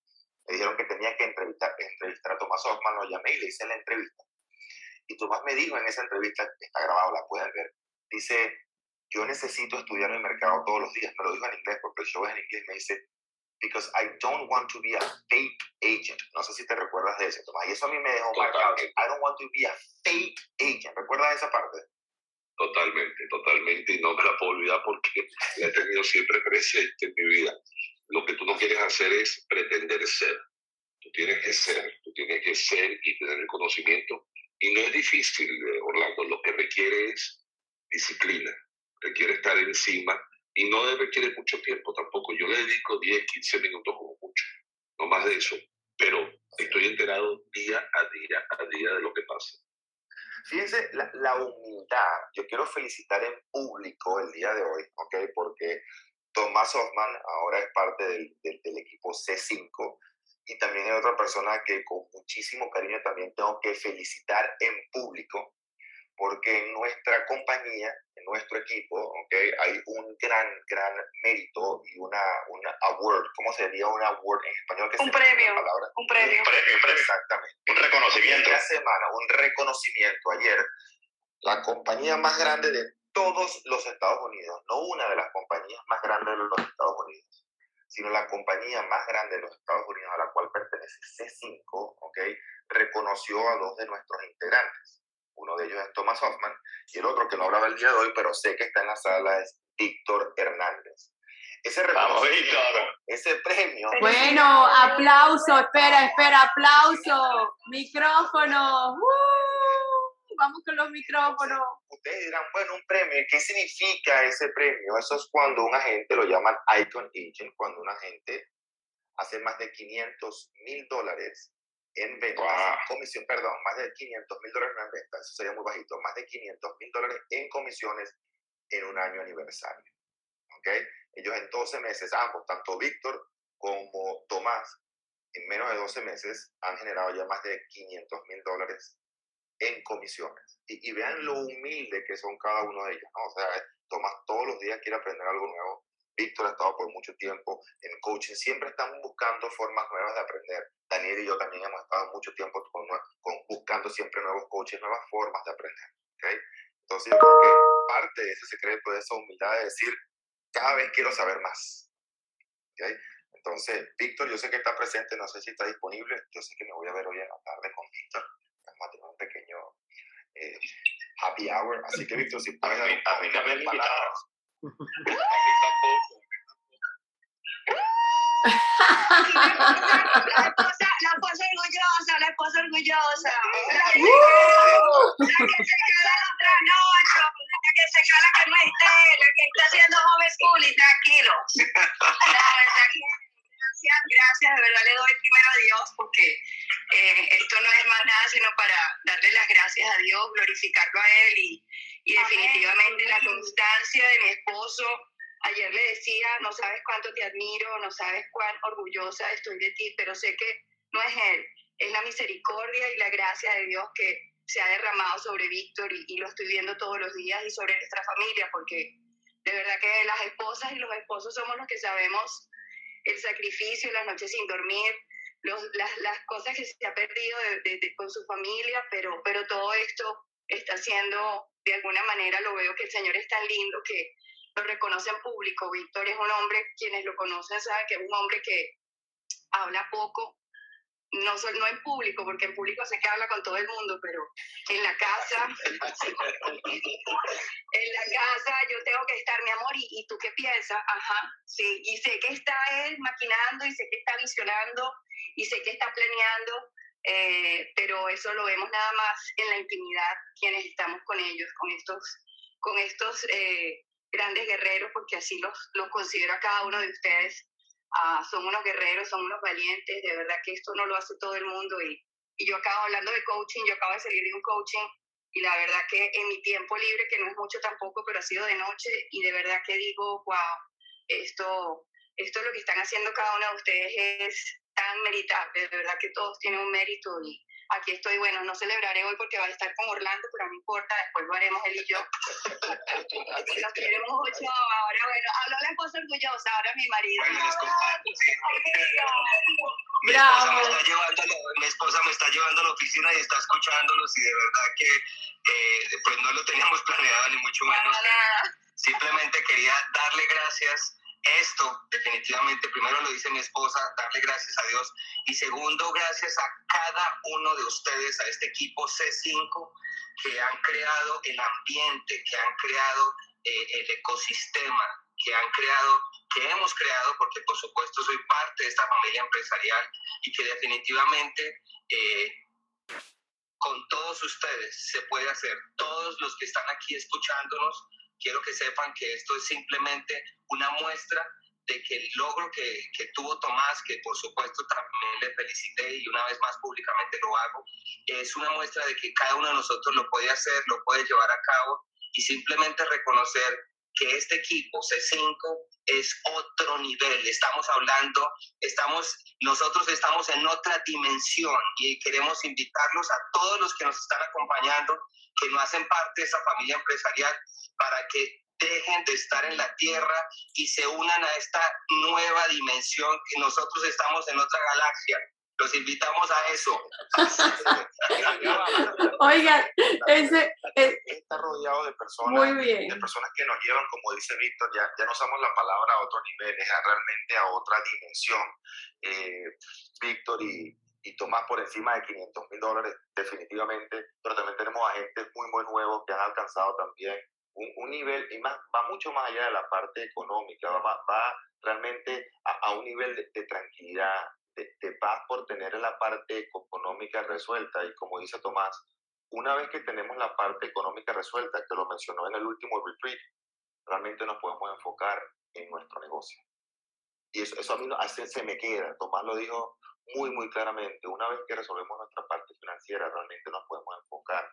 Speaker 2: Me dijeron que tenía que entrevistar, entrevistar a Tomás Hoffman, lo llamé y le hice la entrevista. Y Tomás me dijo en esa entrevista, está grabado, la pueden ver, dice, yo necesito estudiar el mercado todos los días, me lo dijo en inglés porque el show es en inglés, me dice, because I don't want to be a fake agent. No sé si te recuerdas de eso, Tomás. Y eso a mí me dejó marcado. I don't want to be a fake agent. ¿Recuerdas esa parte?
Speaker 5: Totalmente, totalmente. Y no me la puedo olvidar porque la he tenido siempre presente en mi vida. Lo que tú no quieres hacer es pretender ser. Tú tienes que ser, tú tienes que ser y tener el conocimiento. Y no es difícil, eh, Orlando. Lo que requiere es disciplina. Requiere estar encima y no requiere mucho tiempo tampoco. Yo le dedico 10, 15 minutos como mucho, no más de eso, pero estoy enterado día a día, a día de lo que pasa.
Speaker 2: Fíjense, la, la humildad, yo quiero felicitar en público el día de hoy, ¿ok? Porque Tomás Hoffman ahora es parte del, del, del equipo C5 y también hay otra persona que con muchísimo cariño también tengo que felicitar en público porque en nuestra compañía, en nuestro equipo, okay, hay un gran, gran mérito y una, una award, ¿cómo sería un award en español?
Speaker 4: un, premio, un premio,
Speaker 3: un premio. Exactamente. Un reconocimiento.
Speaker 2: Esta semana, un reconocimiento. Ayer, la compañía más grande de todos los Estados Unidos, no una de las compañías más grandes de los Estados Unidos, sino la compañía más grande de los Estados Unidos a la cual pertenece C5, okay, reconoció a dos de nuestros integrantes. Uno de ellos es Thomas Hoffman y el otro que no hablaba el día de hoy, pero sé que está en la sala, es Víctor Hernández. Ese
Speaker 3: Vamos, Víctor.
Speaker 2: Ese premio.
Speaker 1: Bueno, aplauso, espera, espera, aplauso. Micrófono. vamos con los micrófonos.
Speaker 2: ustedes dirán, bueno, un premio, ¿qué significa ese premio? Eso es cuando un agente, lo llaman Icon Agent, cuando un agente hace más de 500 mil dólares en ventas, comisión, perdón, más de 500 mil dólares en ventas, eso sería muy bajito, más de 500 mil dólares en comisiones en un año aniversario. ¿Ok? Ellos en 12 meses, ambos, tanto Víctor como Tomás, en menos de 12 meses han generado ya más de 500 mil dólares en comisiones. Y, vean lo humilde que son cada uno de ellos, ¿no? O sea, Tomás todos los días quiere aprender algo nuevo. Víctor ha estado por mucho tiempo en coaching, siempre están buscando formas nuevas de aprender. Daniel y yo también hemos estado mucho tiempo con, buscando siempre nuevos coaches, nuevas formas de aprender. ¿okay? Entonces yo creo que parte de ese secreto, de esa humildad de decir, cada vez quiero saber más. ¿okay? Entonces, Víctor, yo sé que está presente, no sé si está disponible, yo sé que me voy a ver hoy en la tarde con Víctor, vamos a tener un pequeño eh, happy hour, así que Víctor, si puedes dar un par palabras.
Speaker 6: La esposa, la esposa orgullosa, la esposa orgullosa. La que se queda la otra noche, la que se queda que no esté, la que está haciendo homeschool y tranquilo. La verdad que gracias, gracias, de verdad le doy primero a Dios porque eh, esto no es más nada sino para darle las gracias a Dios, glorificarlo a Él y, y definitivamente la constancia de mi esposo Ayer le decía, no sabes cuánto te admiro, no sabes cuán orgullosa estoy de ti, pero sé que no es él, es la misericordia y la gracia de Dios que se ha derramado sobre Víctor y, lo estoy viendo todos los días y sobre nuestra familia, porque de verdad que las esposas y los esposos somos los que sabemos el sacrificio, las noches sin dormir, las, cosas que se ha perdido con su familia, pero, pero todo esto está haciendo, de alguna manera lo veo que el Señor es tan lindo que lo reconoce en público. Víctor es un hombre, quienes lo conocen saben que es un hombre que habla poco, no, no en público, porque en público sé que habla con todo el mundo, pero en la casa, en la casa yo tengo que estar, mi amor, ¿y, tú qué piensas? Ajá, sí, y sé que está él maquinando, y sé que está visionando, y sé que está planeando, eh, pero eso lo vemos nada más en la intimidad, quienes estamos con ellos, con estos, con estos eh, grandes guerreros, porque así los, los considero a cada uno de ustedes. Ah, son unos guerreros, son unos valientes, de verdad que esto no lo hace todo el mundo. Y, y yo acabo hablando de coaching, yo acabo de salir de un coaching y la verdad que en mi tiempo libre, que no es mucho tampoco, pero ha sido de noche, y de verdad que digo, wow, esto, esto lo que están haciendo cada uno de ustedes es tan meritable, de verdad que todos tienen un mérito y, aquí estoy, bueno, no celebraré hoy porque va a estar con Orlando, pero no importa, después lo haremos él y yo. Nos queremos mucho, ahora bueno, hablo la esposa orgullosa, ahora mi marido.
Speaker 7: Bueno, les comparto, sí. Mi esposa, me está llevando, mi esposa me está llevando a la oficina y está escuchándolos y de verdad que eh, pues no lo teníamos planeado ni mucho menos. Simplemente quería darle gracias esto definitivamente, primero lo dice mi esposa, darle gracias a Dios y segundo, gracias a cada uno de ustedes, a este equipo C5 que han creado el ambiente, que han creado eh, el ecosistema, que han creado, que hemos creado, porque por supuesto soy parte de esta familia empresarial y que definitivamente eh, con todos ustedes se puede hacer, todos los que están aquí escuchándonos, quiero que sepan que esto es simplemente una muestra de que el logro que, que, tuvo Tomás, que por supuesto también le felicité y una vez más públicamente lo hago, es una muestra de que cada uno de nosotros lo puede hacer, lo puede llevar a cabo y simplemente reconocer que este equipo C5 es otro nivel. Estamos hablando, estamos, nosotros estamos en otra dimensión y queremos invitarlos a todos los que nos están acompañando, que no hacen parte de esa familia empresarial, para que dejen de estar en la Tierra y se unan a esta nueva dimensión que nosotros estamos en otra galaxia. Los invitamos a eso.
Speaker 1: Oiga, ese
Speaker 2: está rodeado de personas, de personas que nos llevan, como dice Víctor, ya, ya no usamos la palabra a otro nivel, es realmente a otra dimensión. Eh, Víctor y, y Tomás por encima de 500 mil dólares, definitivamente, pero también tenemos agentes muy, muy nuevos que han alcanzado también un, nivel, y más, va mucho más allá de la parte económica, va, va realmente a, un nivel de, tranquilidad, de, paz por tener la parte económica resuelta. Y como dice Tomás, una vez que tenemos la parte económica resuelta, que lo mencionó en el último retreat, realmente nos podemos enfocar en nuestro negocio. Y eso, eso a mí se me queda. Tomás lo dijo muy, muy claramente. Una vez que resolvemos nuestra parte financiera, realmente nos podemos enfocar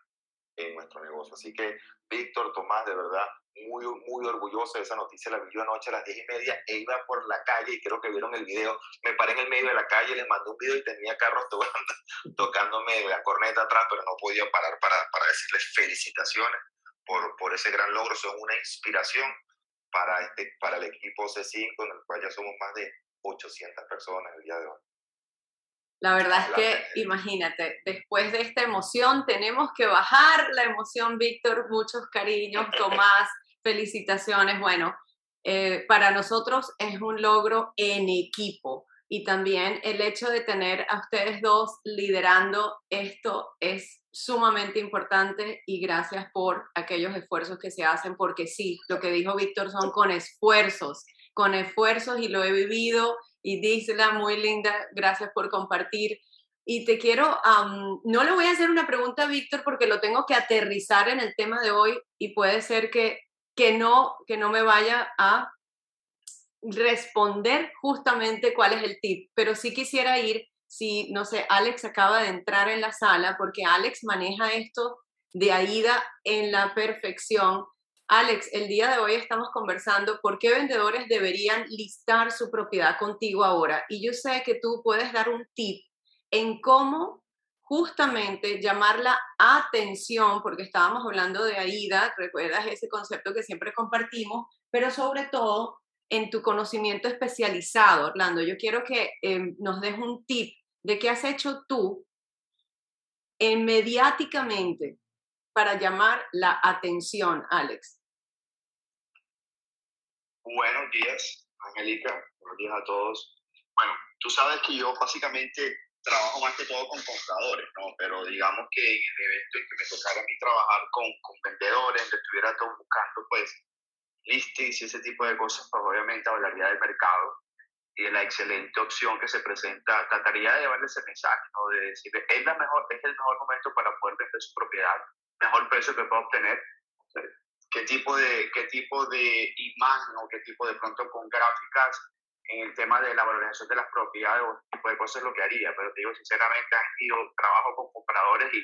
Speaker 2: en nuestro negocio. Así que, Víctor, Tomás, de verdad, muy, muy orgulloso de esa noticia. La vi yo anoche a las diez y media e iba por la calle y creo que vieron el video. Me paré en el medio de la calle, les mandé un video y tenía carros tocándome la corneta atrás, pero no podía parar para, para decirles felicitaciones por, por ese gran logro. Son una inspiración para, este, para el equipo C5, en el cual ya somos más de 800 personas el día de hoy.
Speaker 1: La verdad es que, imagínate, después de esta emoción tenemos que bajar la emoción, Víctor, muchos cariños, Tomás, felicitaciones. Bueno, eh, para nosotros es un logro en equipo y también el hecho de tener a ustedes dos liderando esto es sumamente importante y gracias por aquellos esfuerzos que se hacen, porque sí, lo que dijo Víctor son con esfuerzos, con esfuerzos y lo he vivido y Disla, muy linda, gracias por compartir. Y te quiero, no le voy a hacer una pregunta a Víctor porque lo tengo que aterrizar en el tema de hoy y puede ser que, que, no, que no me vaya a responder justamente cuál es el tip, pero sí quisiera ir, si, no sé, Alex acaba de entrar en la sala porque Alex maneja esto de AIDA en la perfección Alex, el día de hoy estamos conversando por qué vendedores deberían listar su propiedad contigo ahora. Y yo sé que tú puedes dar un tip en cómo justamente llamar la atención, porque estábamos hablando de AIDA, recuerdas ese concepto que siempre compartimos, pero sobre todo en tu conocimiento especializado, Orlando. Yo quiero que em, nos des un tip de qué has hecho tú mediáticamente para llamar la atención, Alex?
Speaker 3: Buenos días, Angélica. Buenos días a todos. Bueno, tú sabes que yo básicamente trabajo más que todo con compradores, ¿no? Pero digamos que en el evento en que me tocara a mí trabajar con, con vendedores, donde estuviera todo buscando, pues, listings y ese tipo de cosas, pues obviamente hablaría del mercado y de la excelente opción que se presenta. Trataría de llevarle ese mensaje, ¿no? De decirle, es, la mejor, es el mejor momento para poder vender su propiedad mejor precio que pueda obtener, qué tipo de, qué tipo de imagen o qué tipo de pronto con gráficas en el tema de la valorización de las propiedades o tipo de cosas es lo que haría, pero te digo sinceramente, han ido trabajo con compradores y,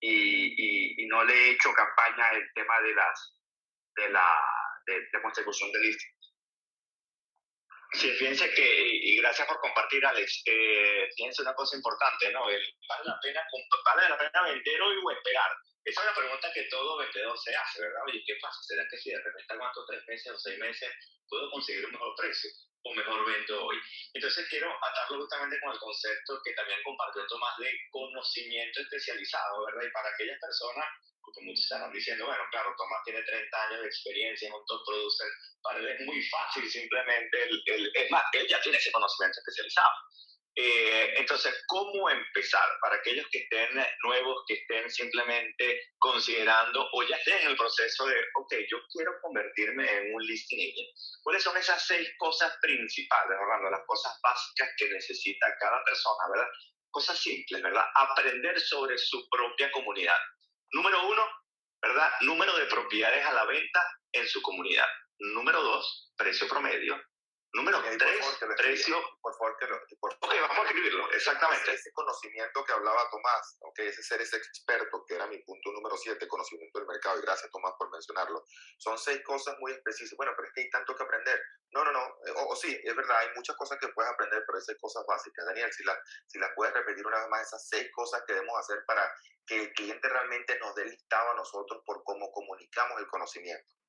Speaker 3: y, y, no le he hecho campaña el tema de las de la de, consecución de listing. Sí, fíjense que, y gracias por compartir, Alex. Eh, fíjense una cosa importante, ¿no? El, vale, la pena, vale la pena vender hoy o esperar. Esa es la pregunta que todo vendedor se hace, ¿verdad? Oye, ¿qué pasa? ¿Será que si de repente aguanto tres meses o seis meses puedo conseguir un mejor precio? ¿O mejor vendo hoy? Entonces quiero atarlo justamente con el concepto que también compartió Tomás de conocimiento especializado, ¿verdad? Y para aquellas personas, porque muchos están diciendo, bueno, claro, Tomás tiene 30 años de experiencia en un top producer, para él es muy fácil simplemente, el, el, es más, él ya tiene ese conocimiento especializado. Eh, entonces, ¿cómo empezar para aquellos que estén nuevos, que estén simplemente considerando o ya estén en el proceso de, ok, yo quiero convertirme en un listing agent? ¿Cuáles son esas seis cosas principales, Orlando? Las cosas básicas que necesita cada persona, ¿verdad? Cosas simples, ¿verdad? Aprender sobre su propia comunidad. Número uno, ¿verdad? Número de propiedades a la venta en su comunidad. Número dos, precio promedio. Número tres, precio.
Speaker 2: Por favor, que lo, por
Speaker 3: ok, vamos a escribirlo, exactamente.
Speaker 2: Ese, conocimiento que hablaba Tomás, ok, ese ser ese experto, que era mi punto número siete, conocimiento del mercado, y gracias Tomás por mencionarlo. Son seis cosas muy específicas. Bueno, pero es que hay tanto que aprender. No, no, no, eh, o, sí, es verdad, hay muchas cosas que puedes aprender, pero esas cosas básicas. Daniel, si las si la puedes repetir una vez más, esas seis cosas que debemos hacer para que el cliente realmente nos dé listado a nosotros por cómo comunicamos el conocimiento.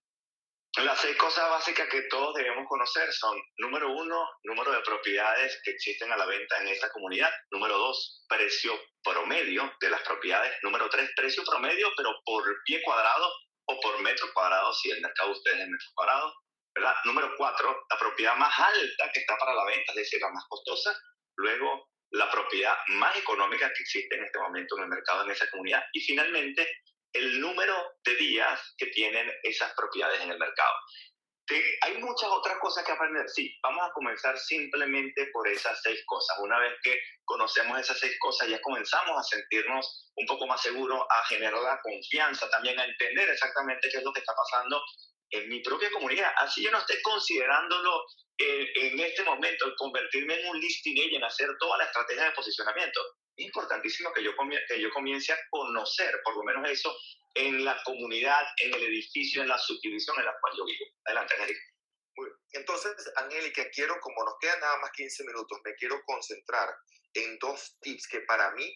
Speaker 3: Las seis cosas básicas que todos debemos conocer son, número uno, número de propiedades que existen a la venta en esta comunidad. Número dos, precio promedio de las propiedades. Número tres, precio promedio, pero por pie cuadrado o por metro cuadrado, si el mercado de ustedes es metro cuadrado. ¿verdad? Número cuatro, la propiedad más alta que está para la venta, es decir, la más costosa. Luego, la propiedad más económica que existe en este momento en el mercado en esa comunidad. Y finalmente, el número de días que tienen esas propiedades en el mercado. hay muchas otras cosas que aprender. Sí, vamos a comenzar simplemente por esas seis cosas. Una vez que conocemos esas seis cosas, ya comenzamos a sentirnos un poco más seguros, a generar la confianza, también a entender exactamente qué es lo que está pasando en mi propia comunidad. Así yo no esté considerándolo eh, en este momento, convertirme en un listing agent, hacer toda la estrategia de posicionamiento. Importantísimo que yo, que yo comience a conocer, por lo menos eso, en la comunidad, en el edificio, en la subdivisión en la cual yo vivo. Adelante, Angélica.
Speaker 2: Entonces, Angélica, quiero, como nos quedan nada más 15 minutos, me quiero concentrar en dos tips que para mí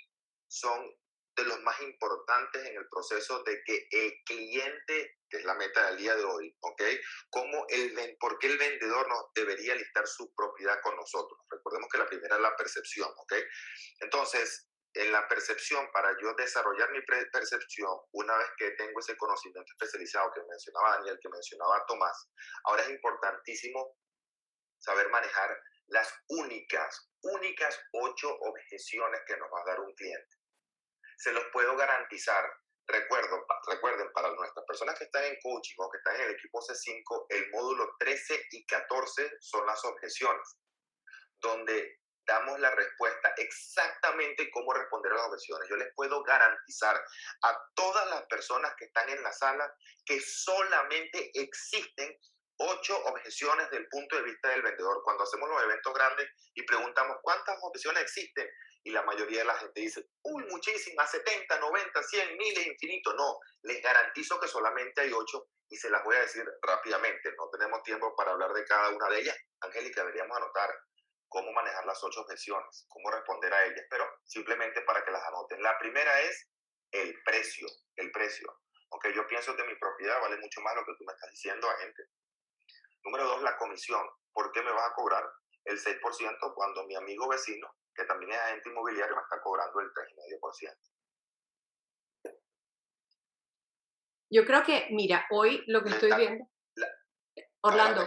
Speaker 2: son de los más importantes en el proceso de que el cliente, que es la meta del día de hoy, ¿ok? Cómo el, ¿Por qué el vendedor no debería listar su propiedad con nosotros? Recordemos que la primera es la percepción, ¿ok? Entonces, en la percepción, para yo desarrollar mi percepción, una vez que tengo ese conocimiento especializado que mencionaba Daniel, que mencionaba Tomás, ahora es importantísimo saber manejar las únicas, únicas ocho objeciones que nos va a dar un cliente se los puedo garantizar. Recuerdo, recuerden, para nuestras personas que están en coaching o que están en el equipo C5, el módulo 13 y 14 son las objeciones, donde damos la respuesta exactamente cómo responder a las objeciones. Yo les puedo garantizar a todas las personas que están en la sala que solamente existen ocho objeciones del punto de vista del vendedor. Cuando hacemos los eventos grandes y preguntamos cuántas objeciones existen, y la mayoría de la gente dice, uy, muchísimas, 70, 90, 100, miles, infinito. No, les garantizo que solamente hay ocho y se las voy a decir rápidamente. No tenemos tiempo para hablar de cada una de ellas. Angélica, deberíamos anotar cómo manejar las ocho objeciones, cómo responder a ellas, pero simplemente para que las anoten. La primera es el precio, el precio. Aunque yo pienso que mi propiedad vale mucho más lo que tú me estás diciendo, gente. Número dos, la comisión. ¿Por qué me vas a cobrar el 6% cuando mi amigo vecino que también es agente inmobiliario, me está cobrando el 3,5%.
Speaker 1: Yo creo que, mira, hoy lo que estoy viendo... Orlando,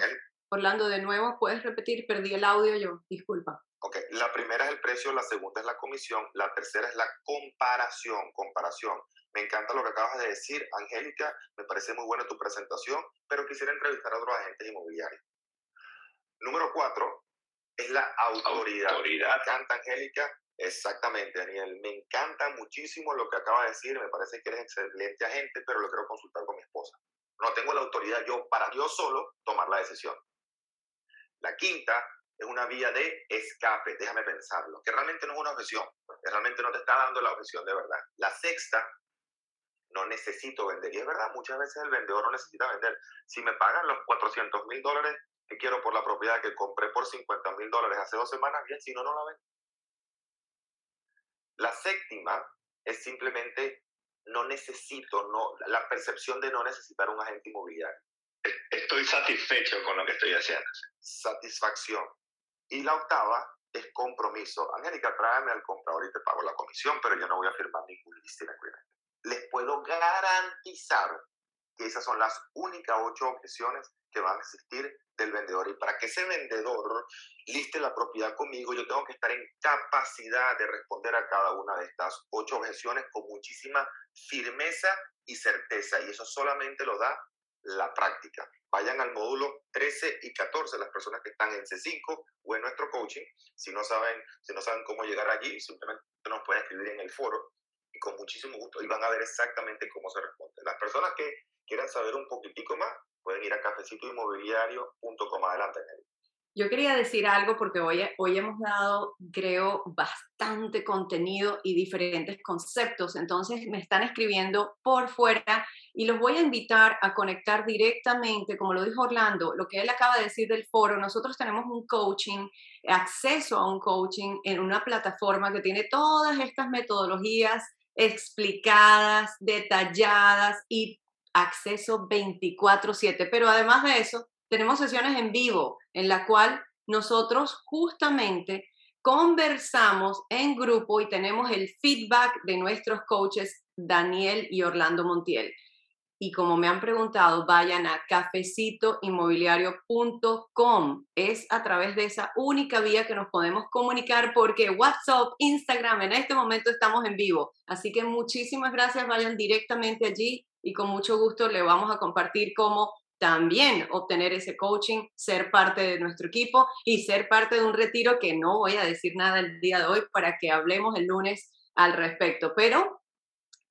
Speaker 1: Orlando, de nuevo, ¿puedes repetir? Perdí el audio yo, disculpa.
Speaker 2: Ok, la primera es el precio, la segunda es la comisión, la tercera es la comparación, comparación. Me encanta lo que acabas de decir, Angélica, me parece muy buena tu presentación, pero quisiera entrevistar a otros agentes inmobiliarios. Número cuatro, es la autoridad. autoridad. Me encanta, Angélica. Exactamente, Daniel. Me encanta muchísimo lo que acaba de decir. Me parece que eres excelente agente, pero lo quiero consultar con mi esposa. No tengo la autoridad yo para yo solo tomar la decisión. La quinta es una vía de escape, déjame pensarlo, que realmente no es una objeción, que realmente no te está dando la objeción de verdad. La sexta, no necesito vender. Y es verdad, muchas veces el vendedor no necesita vender. Si me pagan los 400 mil dólares quiero por la propiedad que compré por 50 mil dólares hace dos semanas, bien, si no, no la vendo. La séptima es simplemente no necesito, no, la percepción de no necesitar un agente inmobiliario.
Speaker 3: Estoy satisfecho con lo que estoy haciendo.
Speaker 2: Satisfacción. Y la octava es compromiso. Angélica, tráeme al comprador y te pago la comisión, pero yo no voy a firmar ningún listing agreement. Les puedo garantizar que esas son las únicas ocho objeciones que van a existir del vendedor. Y para que ese vendedor liste la propiedad conmigo, yo tengo que estar en capacidad de responder a cada una de estas ocho objeciones con muchísima firmeza y certeza. Y eso solamente lo da la práctica. Vayan al módulo 13 y 14, las personas que están en C5 o en nuestro coaching. Si no saben, si no saben cómo llegar allí, simplemente nos pueden escribir en el foro y con muchísimo gusto y van a ver exactamente cómo se responde. Las personas que quieran saber un poquitico más, pueden ir a cafecitoinmobiliario.com adelante.
Speaker 1: Yo quería decir algo porque hoy, hoy hemos dado, creo, bastante contenido y diferentes conceptos. Entonces me están escribiendo por fuera y los voy a invitar a conectar directamente, como lo dijo Orlando, lo que él acaba de decir del foro. Nosotros tenemos un coaching, acceso a un coaching en una plataforma que tiene todas estas metodologías explicadas, detalladas y acceso 24/7. Pero además de eso, tenemos sesiones en vivo en la cual nosotros justamente conversamos en grupo y tenemos el feedback de nuestros coaches Daniel y Orlando Montiel. Y como me han preguntado, vayan a cafecitoinmobiliario.com. Es a través de esa única vía que nos podemos comunicar porque WhatsApp, Instagram, en este momento estamos en vivo. Así que muchísimas gracias, vayan directamente allí y con mucho gusto le vamos a compartir cómo también obtener ese coaching, ser parte de nuestro equipo y ser parte de un retiro que no voy a decir nada el día de hoy para que hablemos el lunes al respecto. Pero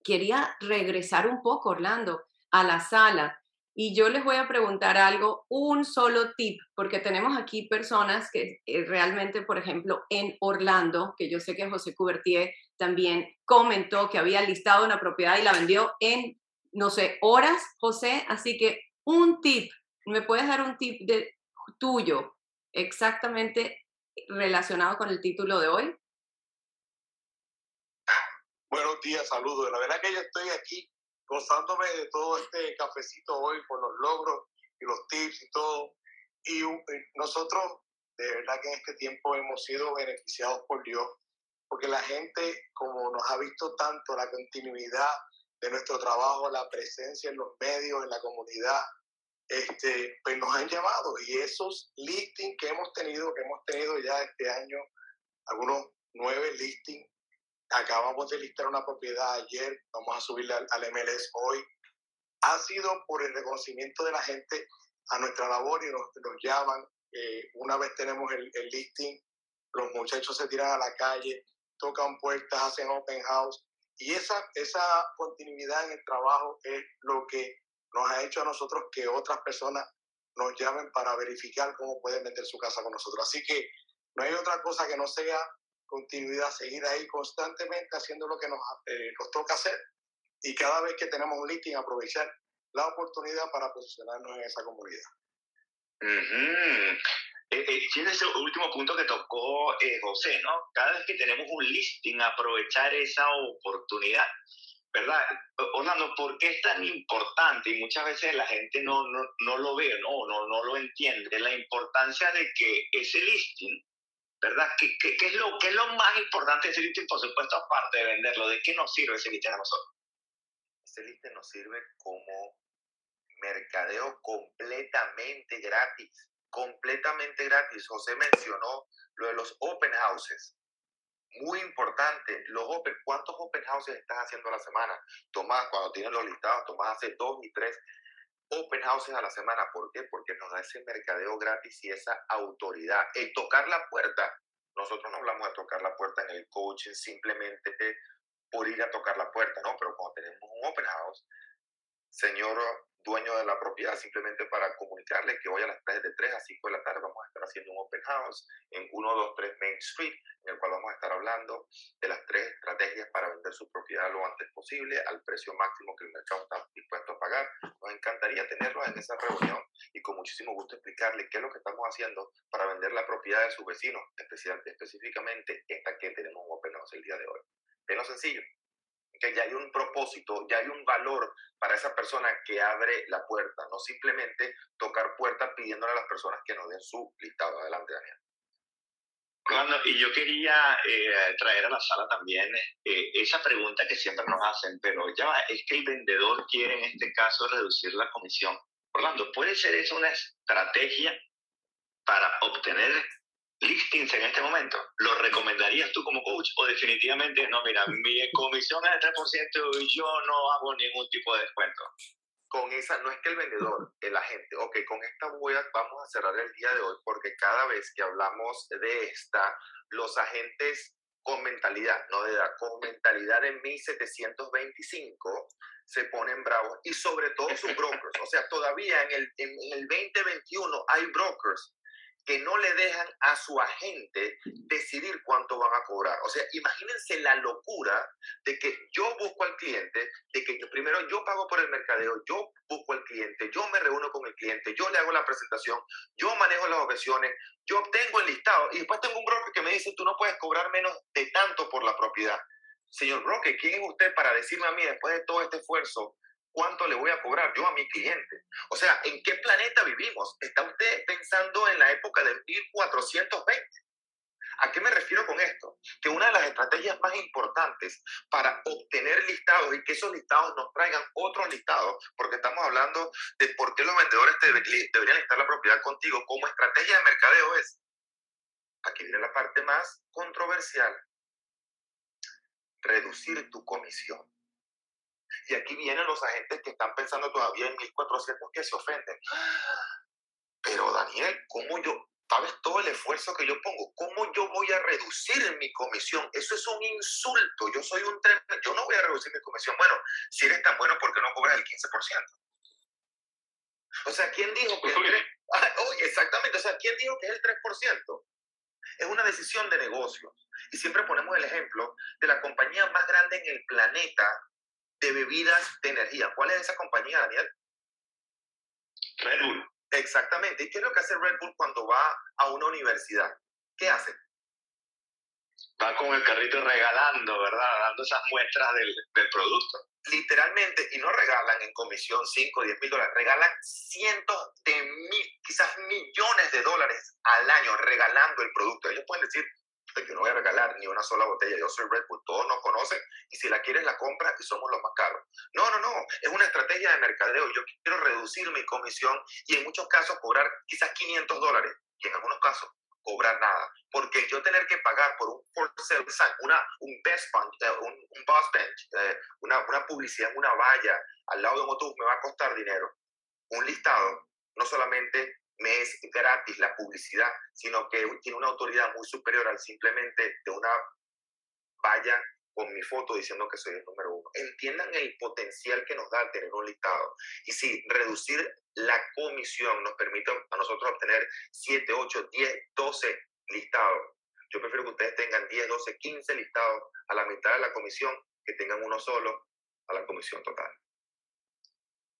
Speaker 1: quería regresar un poco, Orlando, a la sala. Y yo les voy a preguntar algo, un solo tip, porque tenemos aquí personas que eh, realmente, por ejemplo, en Orlando, que yo sé que José Cubertier también comentó que había listado una propiedad y la vendió en, no sé, horas, José. Así que un tip, ¿me puedes dar un tip de, tuyo exactamente relacionado con el título de hoy?
Speaker 8: Buenos días, saludos. La verdad que yo estoy aquí gozándome de todo este cafecito hoy por los logros y los tips y todo. Y nosotros, de verdad que en este tiempo hemos sido beneficiados por Dios, porque la gente, como nos ha visto tanto, la continuidad de nuestro trabajo, la presencia en los medios, en la comunidad, este, pues nos han llamado y esos listings que hemos tenido, que hemos tenido ya este año, algunos nueve listings acabamos de listar una propiedad ayer, vamos a subirla al, MLS hoy, ha sido por el reconocimiento de la gente a nuestra labor y nos, llaman. Eh, una vez tenemos el, listing, los muchachos se tiran a la calle, tocan puertas, hacen open house y esa, esa continuidad en el trabajo es lo que nos ha hecho a nosotros que otras personas nos llamen para verificar cómo pueden vender su casa con nosotros. Así que no hay otra cosa que no sea continuidad, seguir ahí constantemente haciendo lo que nos, eh, nos toca hacer y cada vez que tenemos un listing aprovechar la oportunidad para posicionarnos en esa comunidad.
Speaker 3: Uh ese último punto que tocó José, ¿no? Cada vez que tenemos un listing, aprovechar esa oportunidad. ¿verdad? Orlando, ¿por qué es tan importante? Y muchas veces la gente no, no, no lo ve, no, no, no lo entiende, la importancia de que ese listing ¿verdad? ¿Qué, qué, es lo, ¿Qué es lo más importante de ese listing, por supuesto, aparte de venderlo? ¿De qué nos sirve ese listing a nosotros?
Speaker 2: Ese listing nos sirve como mercadeo completamente gratis, completamente gratis. José mencionó lo de los open houses. Muy importante, los open, ¿cuántos open houses estás haciendo a la semana? Tomás, cuando tienes los listados, Tomás hace dos y tres open houses a la semana. ¿Por qué? Porque nos da ese mercadeo gratis y esa autoridad. El tocar la puerta, nosotros no hablamos de tocar la puerta en el coaching simplemente por ir a tocar la puerta, ¿no? Pero cuando tenemos un open house, señor dueño de la propiedad, simplemente para comunicarle que hoy a las 3 de 3 a 5 de la tarde vamos a estar haciendo un open house en 123 Main Street, en el cual vamos a estar hablando de las tres estrategias para vender su propiedad lo antes posible, al precio máximo que el mercado está dispuesto a pagar. Nos encantaría tenerlos en esa reunión y con muchísimo gusto explicarle qué es lo que estamos haciendo para vender la propiedad de su vecino, especial, específicamente esta que tenemos un open house el día de hoy. Es lo sencillo, que ya hay un propósito, ya hay un valor para esa persona que abre la puerta, no simplemente tocar puertas pidiéndole a las personas que nos den su listado. Adelante, Daniel.
Speaker 3: Cuando, y yo quería eh, traer a la sala también eh, esa pregunta que siempre nos hacen, pero ya es que el vendedor quiere en este caso reducir la comisión. Orlando, ¿puede ser eso una estrategia para obtener listings en este momento, ¿lo recomendarías tú como coach o definitivamente no? Mira, mi comisión es de 3% y yo no hago ningún tipo de descuento.
Speaker 2: Con esa, no es que el vendedor, el agente, ok, con esta voy vamos a cerrar el día de hoy porque cada vez que hablamos de esta, los agentes con mentalidad, no de edad, con mentalidad de 1725 se ponen bravos y sobre todo sus brokers. O sea, todavía en el, en el 2021 hay brokers que no le dejan a su agente decidir cuánto van a cobrar. O sea, imagínense la locura de que yo busco al cliente, de que primero yo pago por el mercadeo, yo busco al cliente, yo me reúno con el cliente, yo le hago la presentación, yo manejo las objeciones, yo obtengo el listado y después tengo un broker que me dice, tú no puedes cobrar menos de tanto por la propiedad. Señor broker, ¿quién es usted para decirme a mí después de todo este esfuerzo ¿Cuánto le voy a cobrar yo a mi cliente? O sea, ¿en qué planeta 1420? ¿A qué me refiero con esto? Que una de las estrategias más importantes para obtener listados y que esos listados nos traigan otros listados, porque estamos hablando de por qué los vendedores deberían listar la propiedad contigo como estrategia de mercadeo es, aquí viene la parte más controversial, reducir tu comisión. Y aquí vienen los agentes que están pensando todavía en 1400 que se ofenden. Pero Daniel, ¿cómo yo, sabes todo el esfuerzo que yo pongo? ¿Cómo yo voy a reducir mi comisión? Eso es un insulto. Yo soy un yo no voy a reducir mi comisión. Bueno, si eres tan bueno, ¿por qué no cobras el 15%? O sea, ¿quién dijo que el 3? exactamente, o sea, ¿quién dijo que es el 3%? Es una decisión de negocio. Y siempre ponemos el ejemplo de la compañía más grande en el planeta de bebidas de energía. ¿Cuál es esa compañía, Daniel?
Speaker 3: Red Bull.
Speaker 2: Exactamente. ¿Y qué es lo que hace Red Bull cuando va a una universidad? ¿Qué hace?
Speaker 3: Va con el carrito regalando, ¿verdad? Dando esas muestras del, del producto
Speaker 2: literalmente, y no regalan en comisión 5 o 10 mil dólares, regalan cientos de mil, quizás millones de dólares al año regalando el producto. Ellos pueden decir, yo no voy a regalar ni una sola botella, yo soy Red Bull, todos nos conocen y si la quieres la compra y somos los más caros. No, no, no, es una estrategia de mercadeo. Yo quiero reducir mi comisión y en muchos casos cobrar quizás 500 dólares y en algunos casos cobrar nada. Porque yo tener que pagar por un for sale sign, una, un best punch, eh, un, un boss bench, eh, una, una publicidad en una valla al lado de un autobús me va a costar dinero. Un listado no solamente me es gratis la publicidad, sino que tiene una autoridad muy superior al simplemente de una valla con mi foto diciendo que soy el número uno. Entiendan el potencial que nos da tener un listado. Y si reducir la comisión nos permite a nosotros obtener 7, 8, 10, 12 listados, yo prefiero que ustedes tengan 10, 12, 15 listados a la mitad de la comisión que tengan uno solo a la comisión total.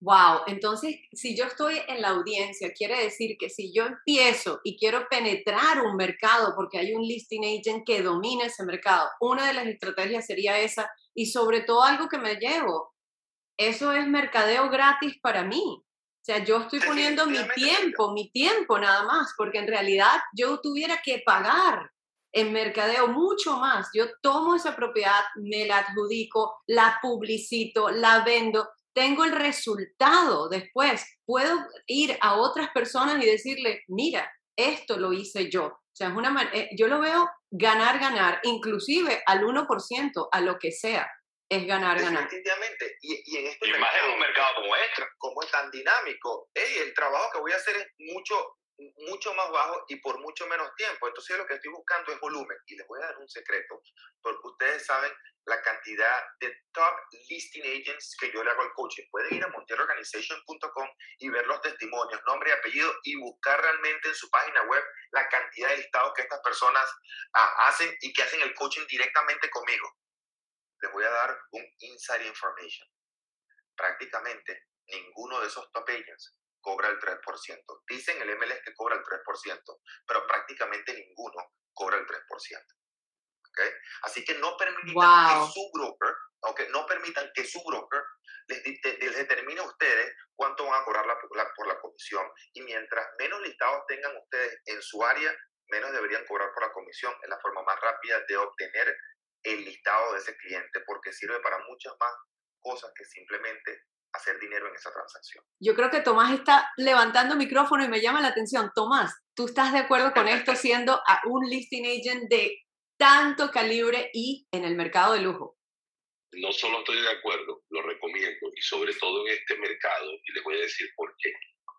Speaker 1: Wow, entonces si yo estoy en la audiencia, quiere decir que si yo empiezo y quiero penetrar un mercado porque hay un listing agent que domina ese mercado, una de las estrategias sería esa y sobre todo algo que me llevo, eso es mercadeo gratis para mí. O sea, yo estoy poniendo mi tiempo, mi tiempo nada más, porque en realidad yo tuviera que pagar en mercadeo mucho más. Yo tomo esa propiedad, me la adjudico, la publicito, la vendo tengo el resultado después. Puedo ir a otras personas y decirle, mira, esto lo hice yo. O sea, es una eh, yo lo veo ganar, ganar, inclusive al 1%, a lo que sea, es ganar, ganar.
Speaker 2: Definitivamente. Y, en este
Speaker 3: mercado, en un mercado como este.
Speaker 2: Como es tan dinámico, el trabajo que voy a hacer es mucho mucho más bajo y por mucho menos tiempo. Entonces lo que estoy buscando es volumen. Y les voy a dar un secreto, porque ustedes saben la cantidad de top listing agents que yo le hago al coaching. Pueden ir a monterorganization.com y ver los testimonios, nombre y apellido, y buscar realmente en su página web la cantidad de listados que estas personas ah, hacen y que hacen el coaching directamente conmigo. Les voy a dar un inside information. Prácticamente ninguno de esos top agents cobra el 3%. Dicen el MLS que cobra el 3%, pero prácticamente ninguno cobra el 3%. ¿Okay? Así que no permitan que su broker, okay, no permitan que su broker les, determine a ustedes cuánto van a cobrar la, por la comisión. Y mientras menos listados tengan ustedes en su área, menos deberían cobrar por la comisión. Es la forma más rápida de obtener el listado de ese cliente, porque sirve para muchas más cosas que simplemente hacer dinero en esa transacción.
Speaker 1: Yo creo que Tomás está levantando micrófono y me llama la atención. Tomás, ¿tú estás de acuerdo con esto siendo un listing agent de tanto calibre y en el mercado de lujo?
Speaker 5: No solo estoy de acuerdo, lo recomiendo y sobre todo en este mercado, y les voy a decir por qué.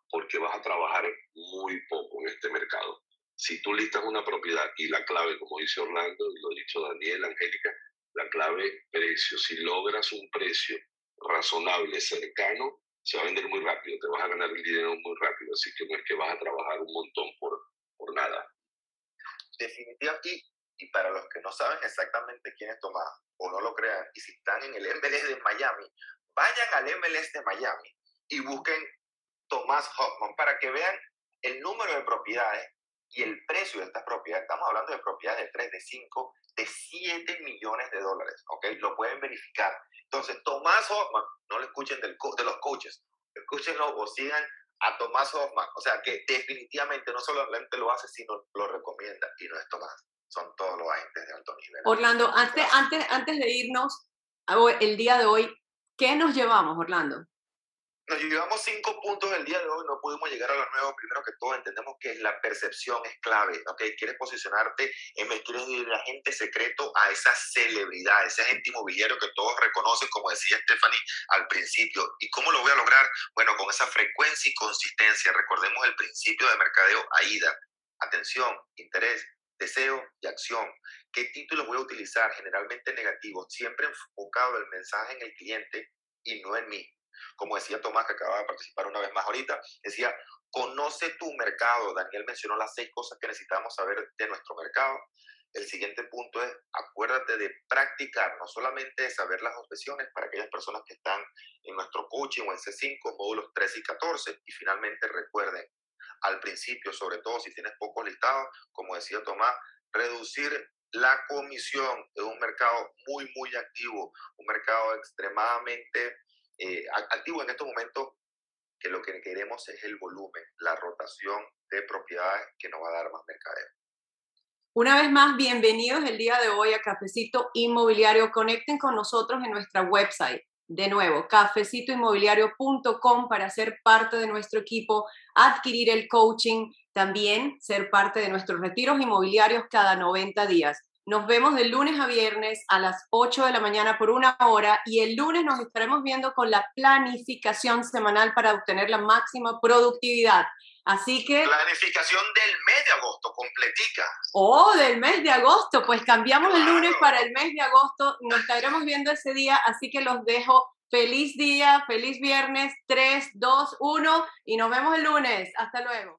Speaker 5: Porque vas a trabajar muy poco en este mercado. Si tú listas una propiedad y la clave, como dice Orlando y lo ha dicho Daniel, Angélica, la clave precio. Si logras un precio razonable, cercano, se va a vender muy rápido, te vas a ganar el dinero muy rápido, así que no es que vas a trabajar un montón por, por nada.
Speaker 2: Definitivamente, y, para los que no saben exactamente quién es Tomás, o no lo crean, y si están en el MLS de Miami, vayan al MLS de Miami y busquen Tomás Hoffman para que vean el número de propiedades y el precio de estas propiedades. Estamos hablando de propiedades de 3, de 5, de 7 millones de dólares, ¿ok? Lo pueden verificar. Entonces, Tomás Hoffman, no lo escuchen del de los coaches, escúchenlo o sigan a Tomás Hoffman. O sea, que definitivamente no solamente lo hace, sino lo recomienda. Y no es Tomás, son todos los agentes de alto nivel.
Speaker 1: Orlando, antes, antes, antes de irnos, el día de hoy, ¿qué nos llevamos, Orlando?
Speaker 2: Nos llevamos cinco puntos el día de hoy, no pudimos llegar a los nuevos. Primero que todo, entendemos que la percepción es clave, ¿ok? Quieres posicionarte, quieres ir de agente secreto a esa celebridad, ese agente inmobiliario que todos reconocen, como decía Stephanie al principio. ¿Y cómo lo voy a lograr? Bueno, con esa frecuencia y consistencia. Recordemos el principio de mercadeo AIDA. Atención, interés, deseo y acción. ¿Qué títulos voy a utilizar? Generalmente negativos, siempre enfocado el mensaje en el cliente y no en mí. Como decía Tomás, que acaba de participar una vez más ahorita, decía, conoce tu mercado. Daniel mencionó las seis cosas que necesitamos saber de nuestro mercado. El siguiente punto es, acuérdate de practicar, no solamente de saber las objeciones para aquellas personas que están en nuestro coaching o en C5, módulos 13 y 14. Y finalmente recuerden, al principio, sobre todo si tienes pocos listados, como decía Tomás, reducir la comisión de un mercado muy, muy activo, un mercado extremadamente eh, activo en estos momentos, que lo que queremos es el volumen, la rotación de propiedades que nos va a dar más mercadeo.
Speaker 1: Una vez más, bienvenidos el día de hoy a Cafecito Inmobiliario. Conecten con nosotros en nuestra website. De nuevo, cafecitoinmobiliario.com para ser parte de nuestro equipo, adquirir el coaching, también ser parte de nuestros retiros inmobiliarios cada 90 días. Nos vemos de lunes a viernes a las 8 de la mañana por una hora y el lunes nos estaremos viendo con la planificación semanal para obtener la máxima productividad. Así que...
Speaker 2: Planificación del mes de agosto, completica.
Speaker 1: Oh, del mes de agosto. Pues cambiamos el lunes para el mes de agosto. Nos estaremos viendo ese día, así que los dejo. Feliz día, feliz viernes, 3, 2, 1 y nos vemos el lunes. Hasta luego.